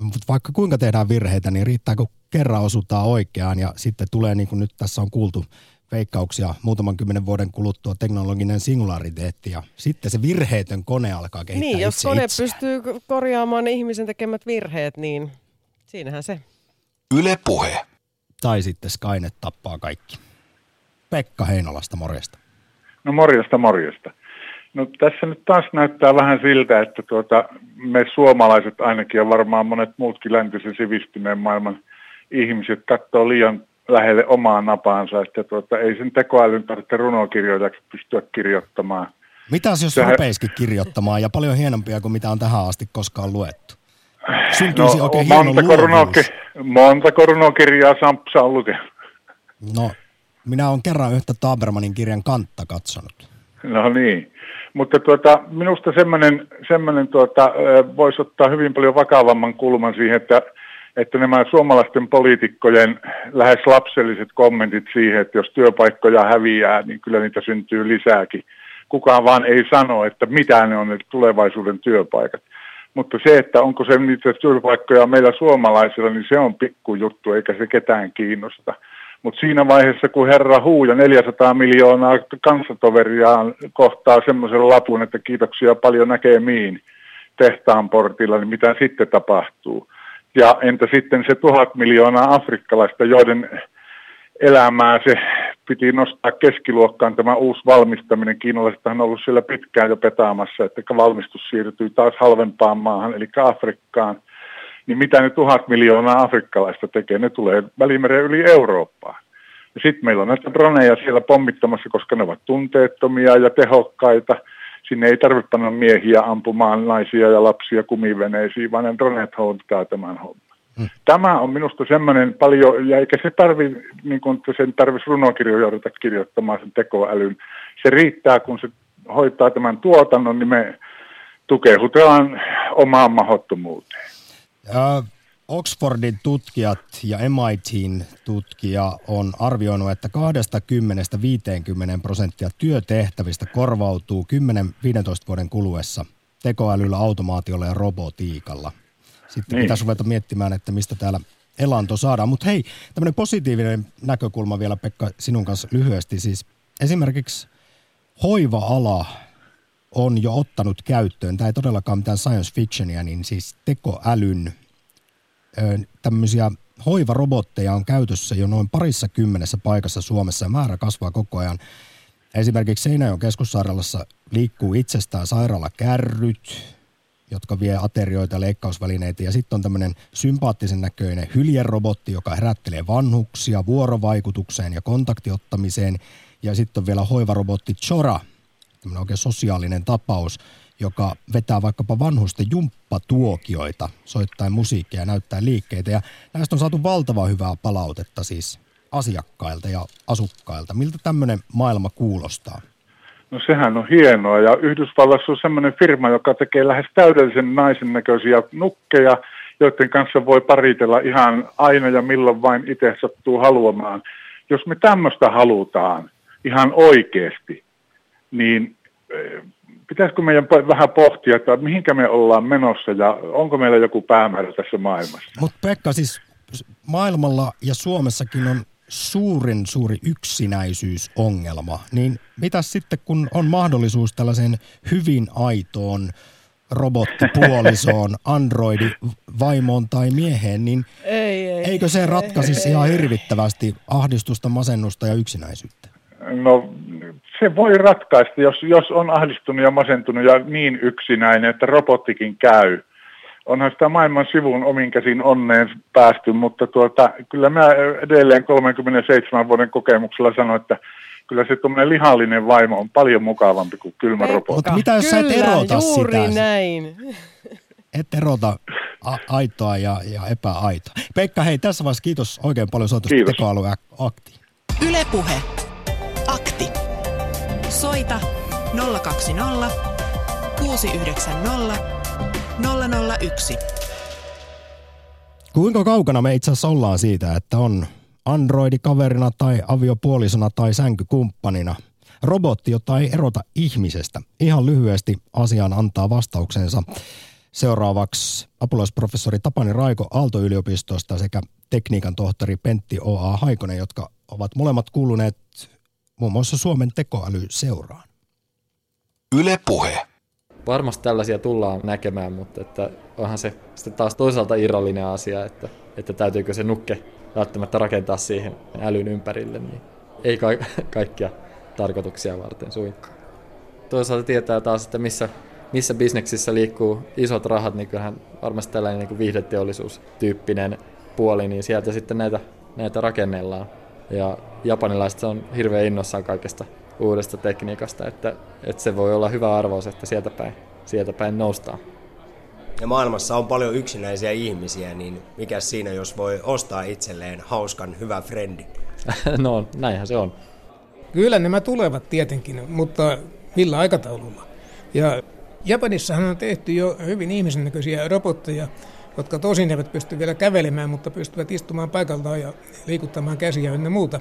Mutta vaikka kuinka tehdään virheitä, niin riittääkö kerran osutaan oikeaan ja sitten tulee, niin kuin nyt tässä on kuultu, veikkauksia muutaman kymmenen vuoden kuluttua teknologinen singulariteetti ja sitten se virheetön kone alkaa kehittää Niin, jos itse kone itseään. pystyy korjaamaan ne ihmisen tekemät virheet, niin siinähän se. Yle Puhe. Tai sitten Skynet tappaa kaikki. Pekka Heinolasta, morjesta. No morjesta, morjesta. No tässä nyt taas näyttää vähän siltä, että tuota, me suomalaiset ainakin ja varmaan monet muutkin läntisen sivistyneen maailman ihmiset katsoo liian lähelle omaa napaansa, että tuota, ei sen tekoälyn tarvitse runokirjoita pystyä kirjoittamaan. Mitäs jos Sehän- rupeisikin kirjoittamaan ja paljon hienompia kuin mitä on tähän asti koskaan luettu? Syntyisi no, oikein montako, runoki- montako runokirjaa Sampsa on lukenut? No, minä olen kerran yhtä Tabermanin kirjan kantta katsonut. No niin. Mutta tuota, minusta semmoinen, semmoinen tuota, voisi ottaa hyvin paljon vakavamman kulman siihen, että, että nämä suomalaisten poliitikkojen lähes lapselliset kommentit siihen, että jos työpaikkoja häviää, niin kyllä niitä syntyy lisääkin. Kukaan vaan ei sano, että mitä ne on ne tulevaisuuden työpaikat. Mutta se, että onko se niitä työpaikkoja meillä suomalaisilla, niin se on pikkujuttu, eikä se ketään kiinnosta. Mutta siinä vaiheessa, kun herra Huuja 400 miljoonaa kanssatoveriaan kohtaa semmoisen lapun, että kiitoksia paljon näkemiin tehtaan portilla, niin mitä sitten tapahtuu? Ja entä sitten se tuhat miljoonaa afrikkalaista, joiden elämää se piti nostaa keskiluokkaan tämä uusi valmistaminen. Kiinalaisethan on ollut siellä pitkään jo petaamassa, että valmistus siirtyy taas halvempaan maahan, eli Afrikkaan. Niin mitä ne tuhat miljoonaa afrikkalaista tekee? Ne tulee välimeren yli Eurooppaan. Ja sitten meillä on näitä droneja siellä pommittamassa, koska ne ovat tunteettomia ja tehokkaita. Sinne ei tarvitse panna miehiä ampumaan naisia ja lapsia kumiveneisiin, vaan ne droneet hoitaa tämän homman. Tämä on minusta semmoinen paljon, ja eikä se tarvi, niin kuin sen tarvitsisi runokirjoja ruveta kirjoittamaan sen tekoälyn. Se riittää, kun se hoitaa tämän tuotannon, niin me tukeudutaan omaan mahdottomuuteen. Ö, Oxfordin tutkijat ja MITin tutkija on arvioinut, että 20-50 prosenttia työtehtävistä korvautuu 10-15 vuoden kuluessa tekoälyllä, automaatiolla ja robotiikalla. Sitten Niin. pitäisi ruveta miettimään, että mistä täällä elanto saadaan. Mutta hei, tämmöinen positiivinen näkökulma vielä Pekka sinun kanssa lyhyesti. Siis esimerkiksi hoiva-ala on jo ottanut käyttöön, tämä ei todellakaan mitään science fictionia, niin siis tekoälyn tämmöisiä hoivarobotteja on käytössä jo noin parissa kymmenessä paikassa Suomessa ja määrä kasvaa koko ajan. Esimerkiksi Seinäjoen keskussairaalassa liikkuu itsestään sairaalakärryt, jotka vie aterioita ja leikkausvälineitä. Ja sitten on tämmöinen sympaattisen näköinen hyljerobotti, joka herättelee vanhuksia vuorovaikutukseen ja kontaktiottamiseen. Ja sitten on vielä hoivarobotti Chora, tämmöinen oikein sosiaalinen tapaus, joka vetää vaikkapa vanhusten jumppatuokioita, soittaa musiikkia ja näyttää liikkeitä. Ja näistä on saatu valtava hyvää palautetta siis asiakkailta ja asukkailta. Miltä tämmöinen maailma kuulostaa? No sehän on hienoa ja Yhdysvallassa on semmoinen firma, joka tekee lähes täydellisen naisen näköisiä nukkeja, joiden kanssa voi paritella ihan aina ja milloin vain itse sattuu haluamaan. Jos me tämmöistä halutaan ihan oikeasti, niin eh, pitäisikö meidän vähän pohtia, että mihinkä me ollaan menossa ja onko meillä joku päämäärä tässä maailmassa? Mutta Pekka, siis maailmalla ja Suomessakin on suurin suuri yksinäisyysongelma, niin mitä sitten kun on mahdollisuus tällaiseen hyvin aitoon robottipuolisoon, androidi-vaimoon tai mieheen, niin ei, ei, eikö se ratkaisisi ihan hirvittävästi ahdistusta, masennusta ja yksinäisyyttä? No se voi ratkaista, jos, jos on ahdistunut ja masentunut ja niin yksinäinen, että robottikin käy. Onhan sitä maailman sivun omin käsin onneen päästy, mutta tuota, kyllä mä edelleen 37 vuoden kokemuksella sanon, että kyllä se tuommoinen lihallinen vaimo on paljon mukavampi kuin kylmä robotti. Mutta mitä jos sä et erota juuri sitä? näin. Et erota a- aitoa ja, ja epäaitoa. Pekka, hei tässä vaiheessa kiitos oikein paljon soitusta Kiitos. tekoälyaktiin. Ylepuhe. Akti. Soita 020 690 001. Kuinka kaukana me itse asiassa ollaan siitä, että on androidikaverina tai aviopuolisona tai sänkykumppanina robotti, jota ei erota ihmisestä? Ihan lyhyesti asiaan antaa vastauksensa seuraavaksi apulaisprofessori Tapani Raiko Aalto-yliopistosta sekä tekniikan tohtori Pentti O.A. Haikonen, jotka ovat molemmat kuuluneet muun muassa Suomen tekoälyseuraan. Yle Puhe. Varmasti tällaisia tullaan näkemään, mutta että onhan se sitten taas toisaalta irrallinen asia, että, että täytyykö se nukke välttämättä rakentaa siihen älyn ympärille, niin ei ka- kaikkia tarkoituksia varten suinkaan. Toisaalta tietää taas, että missä, missä bisneksissä liikkuu isot rahat, niin kyllähän varmasti tällainen niin viihdeteollisuustyyppinen puoli, niin sieltä sitten näitä, näitä rakennellaan. Ja japanilaiset on hirveän innossaan kaikesta uudesta tekniikasta, että, että se voi olla hyvä arvaus, että sieltä päin, sieltä päin noustaan. Ja maailmassa on paljon yksinäisiä ihmisiä, niin mikä siinä, jos voi ostaa itselleen hauskan, hyvän friendin? no, näinhän se on. Kyllä nämä tulevat tietenkin, mutta millä aikataululla? Ja Japanissahan on tehty jo hyvin ihmisen näköisiä robotteja, jotka tosin eivät pysty vielä kävelemään, mutta pystyvät istumaan paikaltaan ja liikuttamaan käsiä ynnä muuta.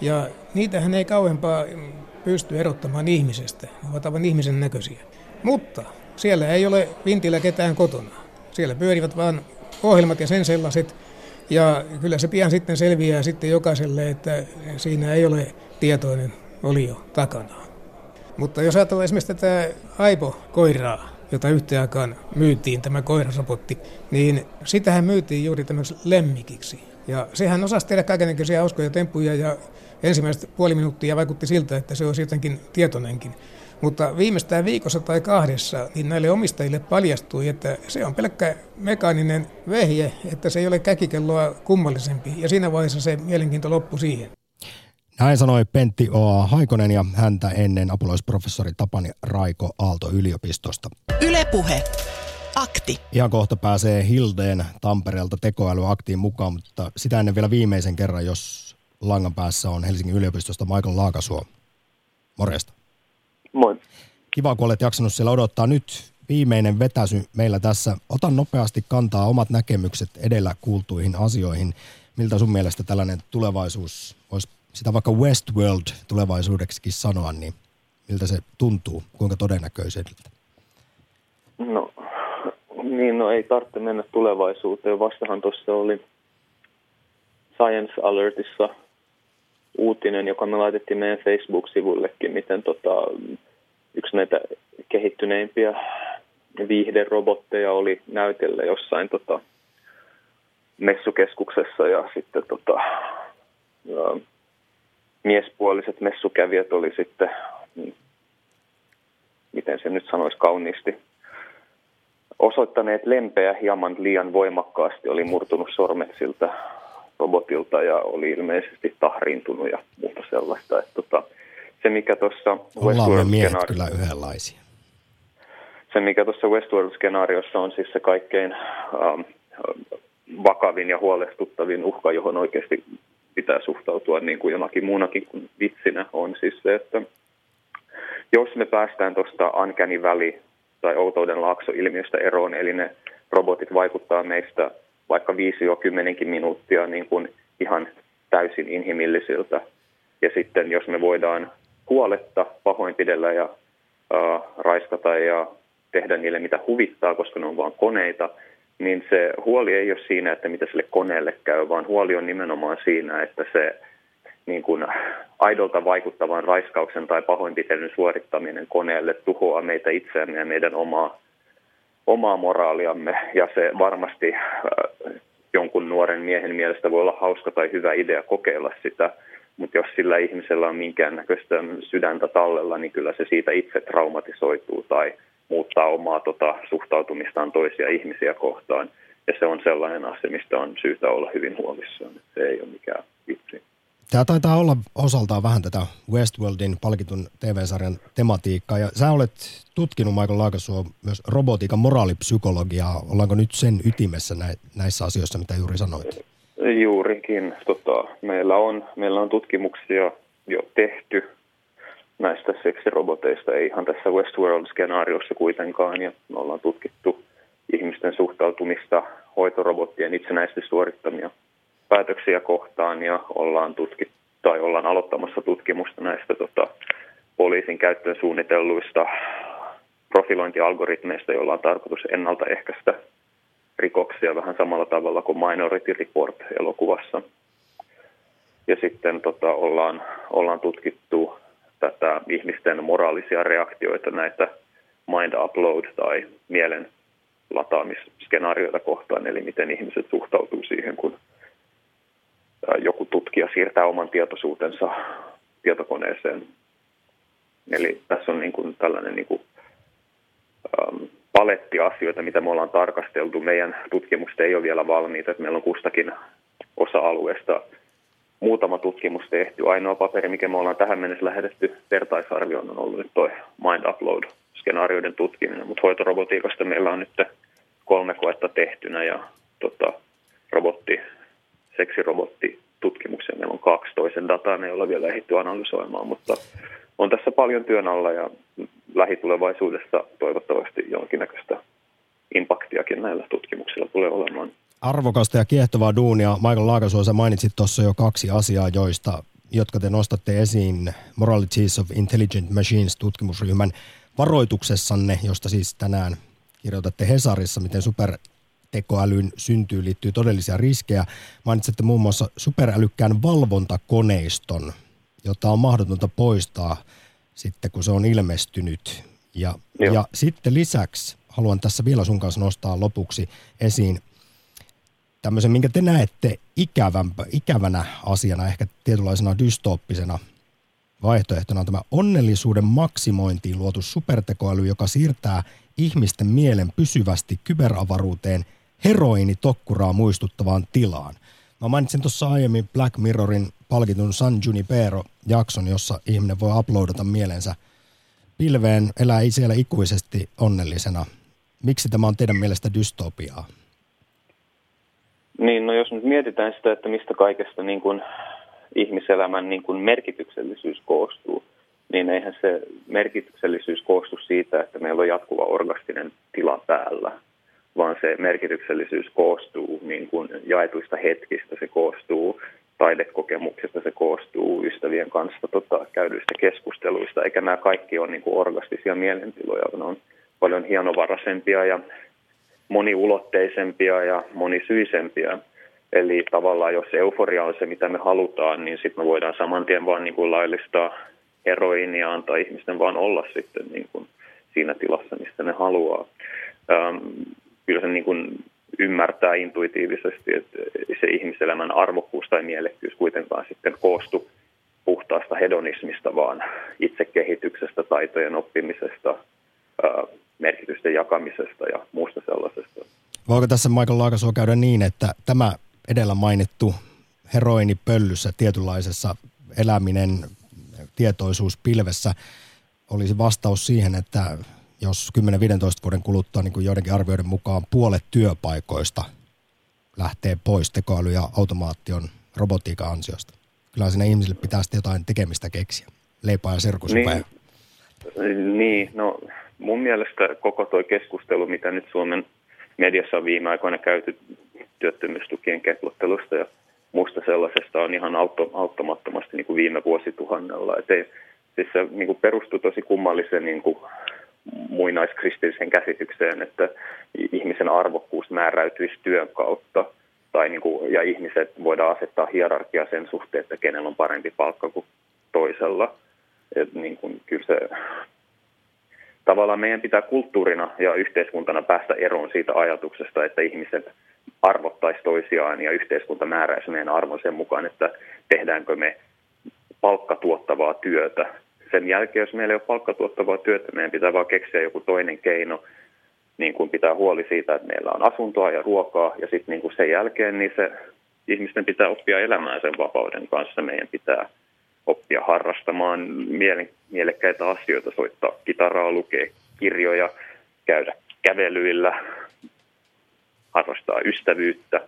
Ja niitähän ei kauempaa pysty erottamaan ihmisestä. Ne ovat aivan ihmisen näköisiä. Mutta siellä ei ole vintillä ketään kotona. Siellä pyörivät vain ohjelmat ja sen sellaiset. Ja kyllä se pian sitten selviää sitten jokaiselle, että siinä ei ole tietoinen olio takana. Mutta jos ajatellaan esimerkiksi tätä Aipo-koiraa, jota yhteen aikaan myytiin, tämä koirarobotti, niin sitähän myytiin juuri tämmöiseksi lemmikiksi. Ja sehän osasi tehdä kaikenlaisia hauskoja temppuja ja ensimmäiset puoli minuuttia vaikutti siltä, että se olisi jotenkin tietoinenkin. Mutta viimeistään viikossa tai kahdessa niin näille omistajille paljastui, että se on pelkkä mekaaninen vehje, että se ei ole käkikelloa kummallisempi. Ja siinä vaiheessa se mielenkiinto loppui siihen. Näin sanoi Pentti O.A. Haikonen ja häntä ennen apulaisprofessori Tapani Raiko Aalto-yliopistosta. Ylepuhe. Akti. Ihan kohta pääsee Hildeen Tampereelta tekoälyaktiin mukaan, mutta sitä ennen vielä viimeisen kerran, jos langan päässä on Helsingin yliopistosta Michael Laakasuo. Morjesta. Moi. Kiva, kun olet jaksanut siellä odottaa. Nyt viimeinen vetäsy meillä tässä. Ota nopeasti kantaa omat näkemykset edellä kuultuihin asioihin. Miltä sun mielestä tällainen tulevaisuus, voisi sitä vaikka Westworld tulevaisuudeksikin sanoa, niin miltä se tuntuu, kuinka todennäköiseltä? No, niin, no ei tarvitse mennä tulevaisuuteen. Vastahan tuossa oli Science Alertissa uutinen, joka me laitettiin meidän Facebook-sivullekin, miten tota, yksi näitä kehittyneimpiä viihderobotteja oli näytellä jossain tota, messukeskuksessa ja sitten tota, miespuoliset messukävijät oli sitten, mm, miten se nyt sanoisi kauniisti, osoittaneet lempeä hieman liian voimakkaasti, oli murtunut sormet siltä robotilta ja oli ilmeisesti tahriintunut ja muuta sellaista. Että tota, se, mikä tuossa yhdenlaisia. Se, mikä tuossa Westworld-skenaariossa on siis se kaikkein ähm, vakavin ja huolestuttavin uhka, johon oikeasti pitää suhtautua niin kuin jonakin muunakin kuin vitsinä, on siis se, että jos me päästään tuosta uncanny valley tai outouden laakso-ilmiöstä eroon, eli ne robotit vaikuttaa meistä vaikka 5-10 minuuttia niin kuin ihan täysin inhimillisiltä. Ja sitten jos me voidaan huoletta, pahoinpidellä ja äh, raiskata ja tehdä niille mitä huvittaa, koska ne on vain koneita, niin se huoli ei ole siinä, että mitä sille koneelle käy, vaan huoli on nimenomaan siinä, että se niin kuin aidolta vaikuttavan raiskauksen tai pahoinpitelyn suorittaminen koneelle tuhoaa meitä itseämme ja meidän omaa, omaa moraaliamme. Ja se varmasti äh, jonkun nuoren miehen mielestä voi olla hauska tai hyvä idea kokeilla sitä, mutta jos sillä ihmisellä on minkäännäköistä sydäntä tallella, niin kyllä se siitä itse traumatisoituu tai muuttaa omaa tota, suhtautumistaan toisia ihmisiä kohtaan. Ja se on sellainen asia, mistä on syytä olla hyvin huolissaan. Se ei ole mikään vitsi. Tämä taitaa olla osaltaan vähän tätä Westworldin palkitun TV-sarjan tematiikkaa. Ja sä olet tutkinut, Michael Laakasuo, myös robotiikan moraalipsykologiaa. Ollaanko nyt sen ytimessä näissä asioissa, mitä juuri sanoit? Juurikin. Tota, meillä, on, meillä on tutkimuksia jo tehty näistä seksiroboteista, ei ihan tässä Westworld-skenaariossa kuitenkaan. Ja me ollaan tutkittu ihmisten suhtautumista hoitorobottien itsenäisesti suorittamia päätöksiä kohtaan ja ollaan tutkittu tai ollaan aloittamassa tutkimusta näistä tota, poliisin käyttöön suunnitelluista profilointialgoritmeista, joilla on tarkoitus ennaltaehkäistä rikoksia vähän samalla tavalla kuin Minority Report-elokuvassa. Ja sitten tota, ollaan, ollaan tutkittu tätä ihmisten moraalisia reaktioita näitä mind upload tai mielen lataamisskenaarioita kohtaan, eli miten ihmiset suhtautuu siihen, kun joku tutkija siirtää oman tietoisuutensa tietokoneeseen. Eli tässä on niin kuin tällainen niin kuin, ähm, paletti asioita, mitä me ollaan tarkasteltu. Meidän tutkimukset ei ole vielä valmiita, että meillä on kustakin osa-alueesta muutama tutkimus tehty. Ainoa paperi, mikä me ollaan tähän mennessä lähetetty vertaisarvioon, on ollut nyt toi Mind Upload-skenaarioiden tutkiminen, mutta hoitorobotiikasta meillä on nyt kolme koetta tehtynä ja tota, robotti seksirobottitutkimuksia. Meillä on kaksi toisen dataa, ne ei ole vielä ehditty analysoimaan, mutta on tässä paljon työn alla ja lähitulevaisuudessa toivottavasti jonkinnäköistä impaktiakin näillä tutkimuksilla tulee olemaan. Arvokasta ja kiehtovaa duunia. Michael Laakasuo, sä mainitsit tuossa jo kaksi asiaa, joista, jotka te nostatte esiin Moralities of Intelligent Machines tutkimusryhmän varoituksessanne, josta siis tänään kirjoitatte Hesarissa, miten super tekoälyn syntyyn liittyy todellisia riskejä. Mainitsette muun muassa superälykkään valvontakoneiston, jota on mahdotonta poistaa sitten, kun se on ilmestynyt. Ja, ja sitten lisäksi haluan tässä vielä sun kanssa nostaa lopuksi esiin tämmöisen, minkä te näette ikävämpä, ikävänä asiana, ehkä tietynlaisena dystooppisena vaihtoehtona on tämä onnellisuuden maksimointiin luotu supertekoäly, joka siirtää ihmisten mielen pysyvästi kyberavaruuteen – heroini tokkuraa muistuttavaan tilaan. Mä mainitsin tuossa aiemmin Black Mirrorin palkitun San Junipero-jakson, jossa ihminen voi uploadata mielensä pilveen, elää siellä ikuisesti onnellisena. Miksi tämä on teidän mielestä dystopiaa? Niin, no jos nyt mietitään sitä, että mistä kaikesta niin kuin ihmiselämän niin kuin merkityksellisyys koostuu, niin eihän se merkityksellisyys koostu siitä, että meillä on jatkuva orgastinen tila päällä, vaan se merkityksellisyys koostuu niin kuin jaetuista hetkistä, se koostuu taidekokemuksesta, se koostuu ystävien kanssa tota, käydyistä keskusteluista, eikä nämä kaikki ole niin kuin orgastisia mielentiloja, ne on paljon hienovaraisempia ja moniulotteisempia ja monisyisempiä. Eli tavallaan jos euforia on se, mitä me halutaan, niin sitten me voidaan saman tien vaan niin kuin laillistaa heroinia, antaa ihmisten vaan olla sitten niin kuin siinä tilassa, mistä ne haluaa. Ähm, kyllä se niin kuin ymmärtää intuitiivisesti, että se ihmiselämän arvokkuus tai mielekkyys kuitenkaan sitten koostu puhtaasta hedonismista, vaan itsekehityksestä, taitojen oppimisesta, merkitysten jakamisesta ja muusta sellaisesta. Voiko tässä Michael Laakasuo käydä niin, että tämä edellä mainittu heroini pöllyssä tietynlaisessa eläminen, tietoisuus pilvessä olisi vastaus siihen, että jos 10-15 vuoden kuluttua, niin kuin joidenkin arvioiden mukaan puolet työpaikoista lähtee pois tekoäly- ja automaation robotiikan ansiosta. Kyllä siinä ihmisille pitää sitten jotain tekemistä keksiä. Leipää ja sirkusupea. Niin, niin, no mun mielestä koko tuo keskustelu, mitä nyt Suomen mediassa on viime aikoina käyty työttömyystukien keplottelusta ja muusta sellaisesta on ihan auttamattomasti niin kuin viime vuosituhannella. Et ei, siis se niin kuin perustuu tosi kummallisen niin kuin muinaiskristilliseen käsitykseen, että ihmisen arvokkuus määräytyisi työn kautta tai niin kuin, ja ihmiset voidaan asettaa hierarkia sen suhteen, että kenellä on parempi palkka kuin toisella. Et niin kuin, kyllä se, tavallaan meidän pitää kulttuurina ja yhteiskuntana päästä eroon siitä ajatuksesta, että ihmiset arvottaisi toisiaan ja yhteiskunta määräisi meidän arvon sen mukaan, että tehdäänkö me palkkatuottavaa työtä. Sen jälkeen, jos meillä ei ole palkkatuottavaa työtä, meidän pitää vaan keksiä joku toinen keino, niin kuin pitää huoli siitä, että meillä on asuntoa ja ruokaa, ja sitten niin kuin sen jälkeen niin se, ihmisten pitää oppia elämään sen vapauden kanssa. Meidän pitää oppia harrastamaan miele- mielekkäitä asioita, soittaa kitaraa, lukea kirjoja, käydä kävelyillä, harrastaa ystävyyttä,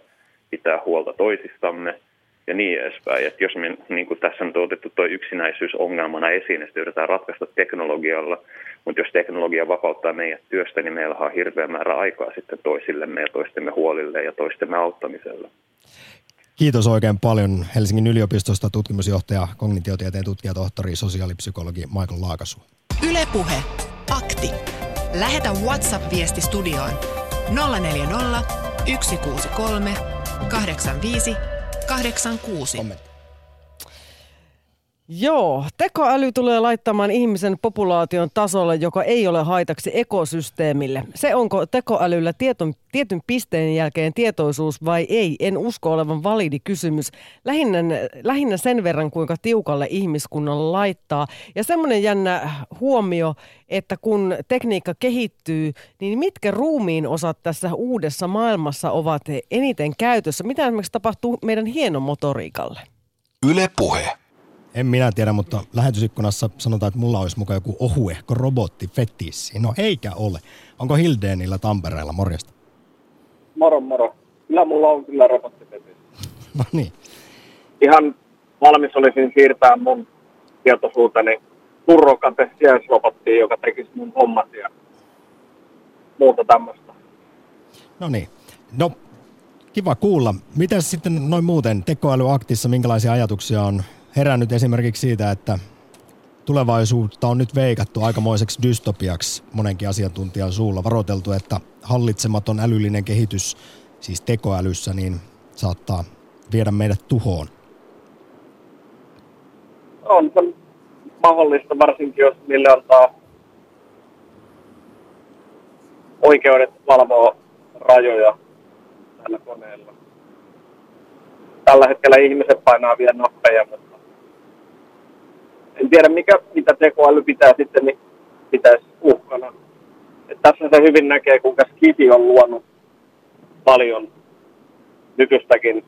pitää huolta toisistamme ja niin edespäin. Et jos me, niin kuin tässä on otettu tuo yksinäisyys ongelmana esiin, että yritetään ratkaista teknologialla, mutta jos teknologia vapauttaa meidät työstä, niin meillä on hirveä määrä aikaa sitten toisillemme ja toistemme huolille ja toistemme auttamiselle. Kiitos oikein paljon Helsingin yliopistosta tutkimusjohtaja, kognitiotieteen tutkija, tohtori, sosiaalipsykologi Michael Laakasu. Ylepuhe Akti. Lähetä WhatsApp-viesti studioon 040 163 85 86. Kommentti. Joo, tekoäly tulee laittamaan ihmisen populaation tasolle, joka ei ole haitaksi ekosysteemille. Se onko tekoälyllä tietyn, tietyn pisteen jälkeen tietoisuus vai ei, en usko olevan validi kysymys. Lähinnä, lähinnä sen verran, kuinka tiukalle ihmiskunnan laittaa. Ja semmoinen jännä huomio, että kun tekniikka kehittyy, niin mitkä ruumiin osat tässä uudessa maailmassa ovat eniten käytössä? Mitä esimerkiksi tapahtuu meidän hienomotoriikalle? Yle puhe. En minä tiedä, mutta lähetysikkunassa sanotaan, että mulla olisi mukaan joku ohuehko robotti fetissi. No eikä ole. Onko Hildeenillä Tampereella? Morjesta. Moro moro. Kyllä mulla on kyllä robotti fetissi. no niin. Ihan valmis olisin siirtää mun tietoisuuteni turrokate sijaisrobottiin, joka tekisi mun hommat ja muuta tämmöistä. No niin. No, kiva kuulla. Miten sitten noin muuten tekoälyaktissa, minkälaisia ajatuksia on herännyt esimerkiksi siitä, että tulevaisuutta on nyt veikattu aikamoiseksi dystopiaksi monenkin asiantuntijan suulla. Varoiteltu, että hallitsematon älyllinen kehitys, siis tekoälyssä, niin saattaa viedä meidät tuhoon. On se mahdollista, varsinkin jos niille antaa oikeudet valvoa rajoja tällä koneella. Tällä hetkellä ihmiset painaa vielä nappeja, mutta en tiedä mikä, mitä tekoäly pitää sitten, niin pitäisi uhkana. Et tässä se hyvin näkee, kuinka Skiti on luonut paljon nykyistäkin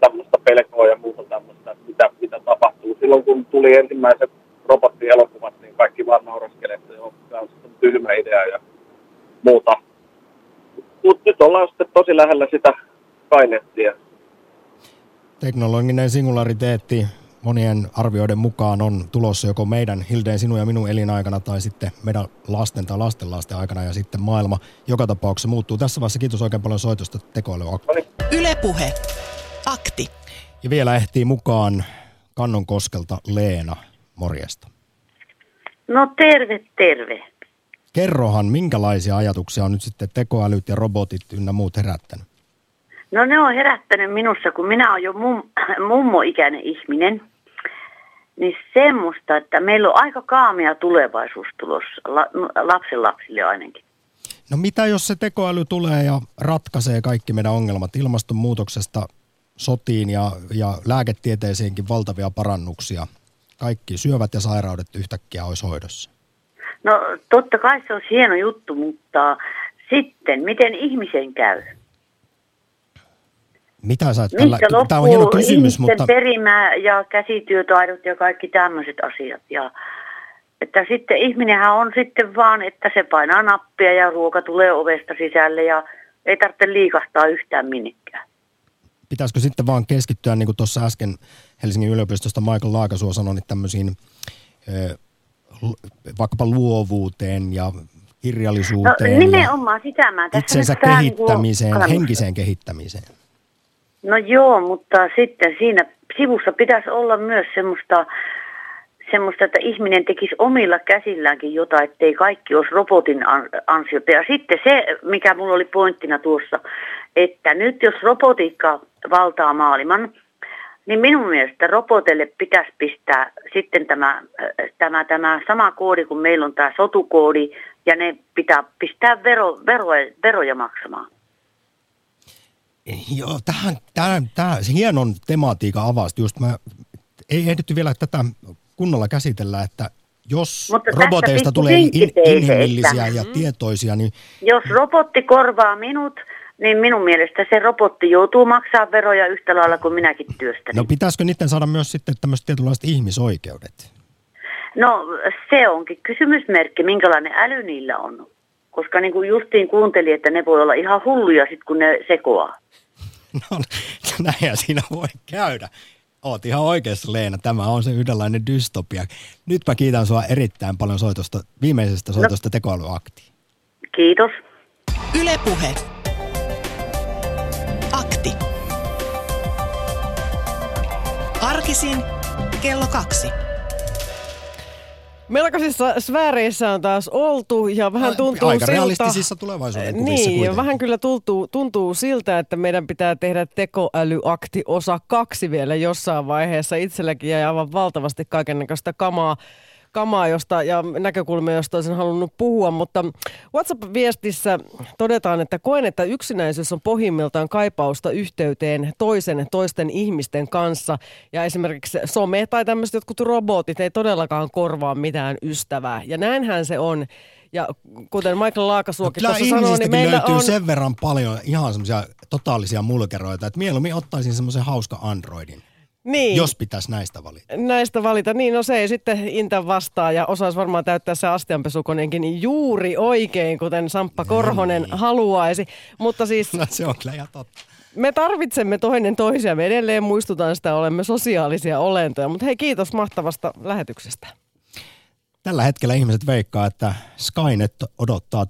tämmöistä pelkoa ja muuta tämmöistä, mitä, mitä tapahtuu. Silloin kun tuli ensimmäiset robottielokuvat, niin kaikki vaan nauraskeleet, että joo, tämä on tyhmä idea ja muuta. Mutta nyt ollaan sitten tosi lähellä sitä kainettia. Teknologinen singulariteetti monien arvioiden mukaan on tulossa joko meidän Hildeen sinun ja minun elinaikana tai sitten meidän lasten tai lastenlasten aikana ja sitten maailma joka tapauksessa muuttuu. Tässä vaiheessa kiitos oikein paljon soitosta tekoälyakti. Ylepuhe. Akti. Ja vielä ehtii mukaan Kannonkoskelta Leena. Morjesta. No terve, terve. Kerrohan, minkälaisia ajatuksia on nyt sitten tekoälyt ja robotit ynnä muut herättänyt? No ne on herättänyt minussa, kun minä olen jo mum, mummo-ikäinen ihminen, niin semmoista, että meillä on aika kaamia tulevaisuus tulossa, la, lapsen lapsille ainakin. No mitä jos se tekoäly tulee ja ratkaisee kaikki meidän ongelmat ilmastonmuutoksesta sotiin ja, ja lääketieteeseenkin valtavia parannuksia? Kaikki syövät ja sairaudet yhtäkkiä olisi hoidossa. No totta kai se on hieno juttu, mutta sitten miten ihmisen käy? Mitä sä tällä, tämä on hieno kysymys, mutta... perimä ja käsityötaidot ja kaikki tämmöiset asiat. Ja, että sitten ihminenhän on sitten vaan, että se painaa nappia ja ruoka tulee ovesta sisälle ja ei tarvitse liikastaa yhtään minnekään. Pitäisikö sitten vaan keskittyä, niin kuin tuossa äsken Helsingin yliopistosta Michael Laakasuo sanoi, niin tämmöisiin vaikkapa luovuuteen ja kirjallisuuteen no, nimenomaan ja sitä mä tässä itsensä kehittämiseen, kuin, henkiseen kehittämiseen. No joo, mutta sitten siinä sivussa pitäisi olla myös semmoista semmoista, että ihminen tekisi omilla käsilläänkin jotain, ettei kaikki olisi robotin ansiota. Ja sitten se, mikä mulla oli pointtina tuossa, että nyt jos robotiikka valtaa maailman, niin minun mielestä roboteille pitäisi pistää sitten tämä, tämä, tämä sama koodi, kun meillä on tämä sotukoodi, ja ne pitää pistää vero, veroja, veroja maksamaan. Joo, tähän, tähän, tähän se hienon tematiikan avasti. Just mä, ei ehditty vielä tätä kunnolla käsitellä, että jos Mutta roboteista tulee in, inhimillisiä ja mm. tietoisia, niin... Jos robotti korvaa minut, niin minun mielestä se robotti joutuu maksaa veroja yhtä lailla kuin minäkin työstäni. No pitäisikö niiden saada myös sitten tämmöiset tietynlaiset ihmisoikeudet? No se onkin kysymysmerkki, minkälainen äly niillä on. Koska niin kuin justiin kuuntelin, että ne voi olla ihan hulluja sitten, kun ne sekoaa. No näinhän siinä voi käydä. Oot ihan oikeassa Leena, tämä on se yhdenlainen dystopia. Nyt mä kiitän sua erittäin paljon soitosta, viimeisestä soitosta no. tekoälyaktiin. Kiitos. Ylepuhe. Akti. Arkisin kello kaksi. Melkoisissa sfääreissä on taas oltu ja vähän tuntuu Aika siltä... realistisissa tulevaisuuden kuvissa Niin, vähän kyllä tuntuu, tuntuu siltä, että meidän pitää tehdä tekoälyakti osa kaksi vielä jossain vaiheessa. Itselläkin jäi aivan valtavasti kaikennäköistä kamaa kamaa josta, ja näkökulmia, josta olisin halunnut puhua, mutta WhatsApp-viestissä todetaan, että koen, että yksinäisyys on pohjimmiltaan kaipausta yhteyteen toisen toisten ihmisten kanssa. Ja esimerkiksi some tai tämmöiset jotkut robotit ei todellakaan korvaa mitään ystävää. Ja näinhän se on. Ja kuten Michael Laakasuokin no, tuossa sanoi, niin meillä löytyy on... sen verran paljon ihan semmoisia totaalisia mulkeroita, että mieluummin ottaisin semmoisen hauska Androidin. Niin. Jos pitäisi näistä valita. Näistä valita. Niin, no se ei sitten Intä vastaa ja osaisi varmaan täyttää se astianpesukoneenkin juuri oikein, kuten Samppa no Korhonen niin. haluaisi. Mutta siis... No se on kyllä ihan totta. Me tarvitsemme toinen toisia. Me edelleen muistutan sitä, olemme sosiaalisia olentoja. Mutta hei, kiitos mahtavasta lähetyksestä. Tällä hetkellä ihmiset veikkaa, että Skynet odottaa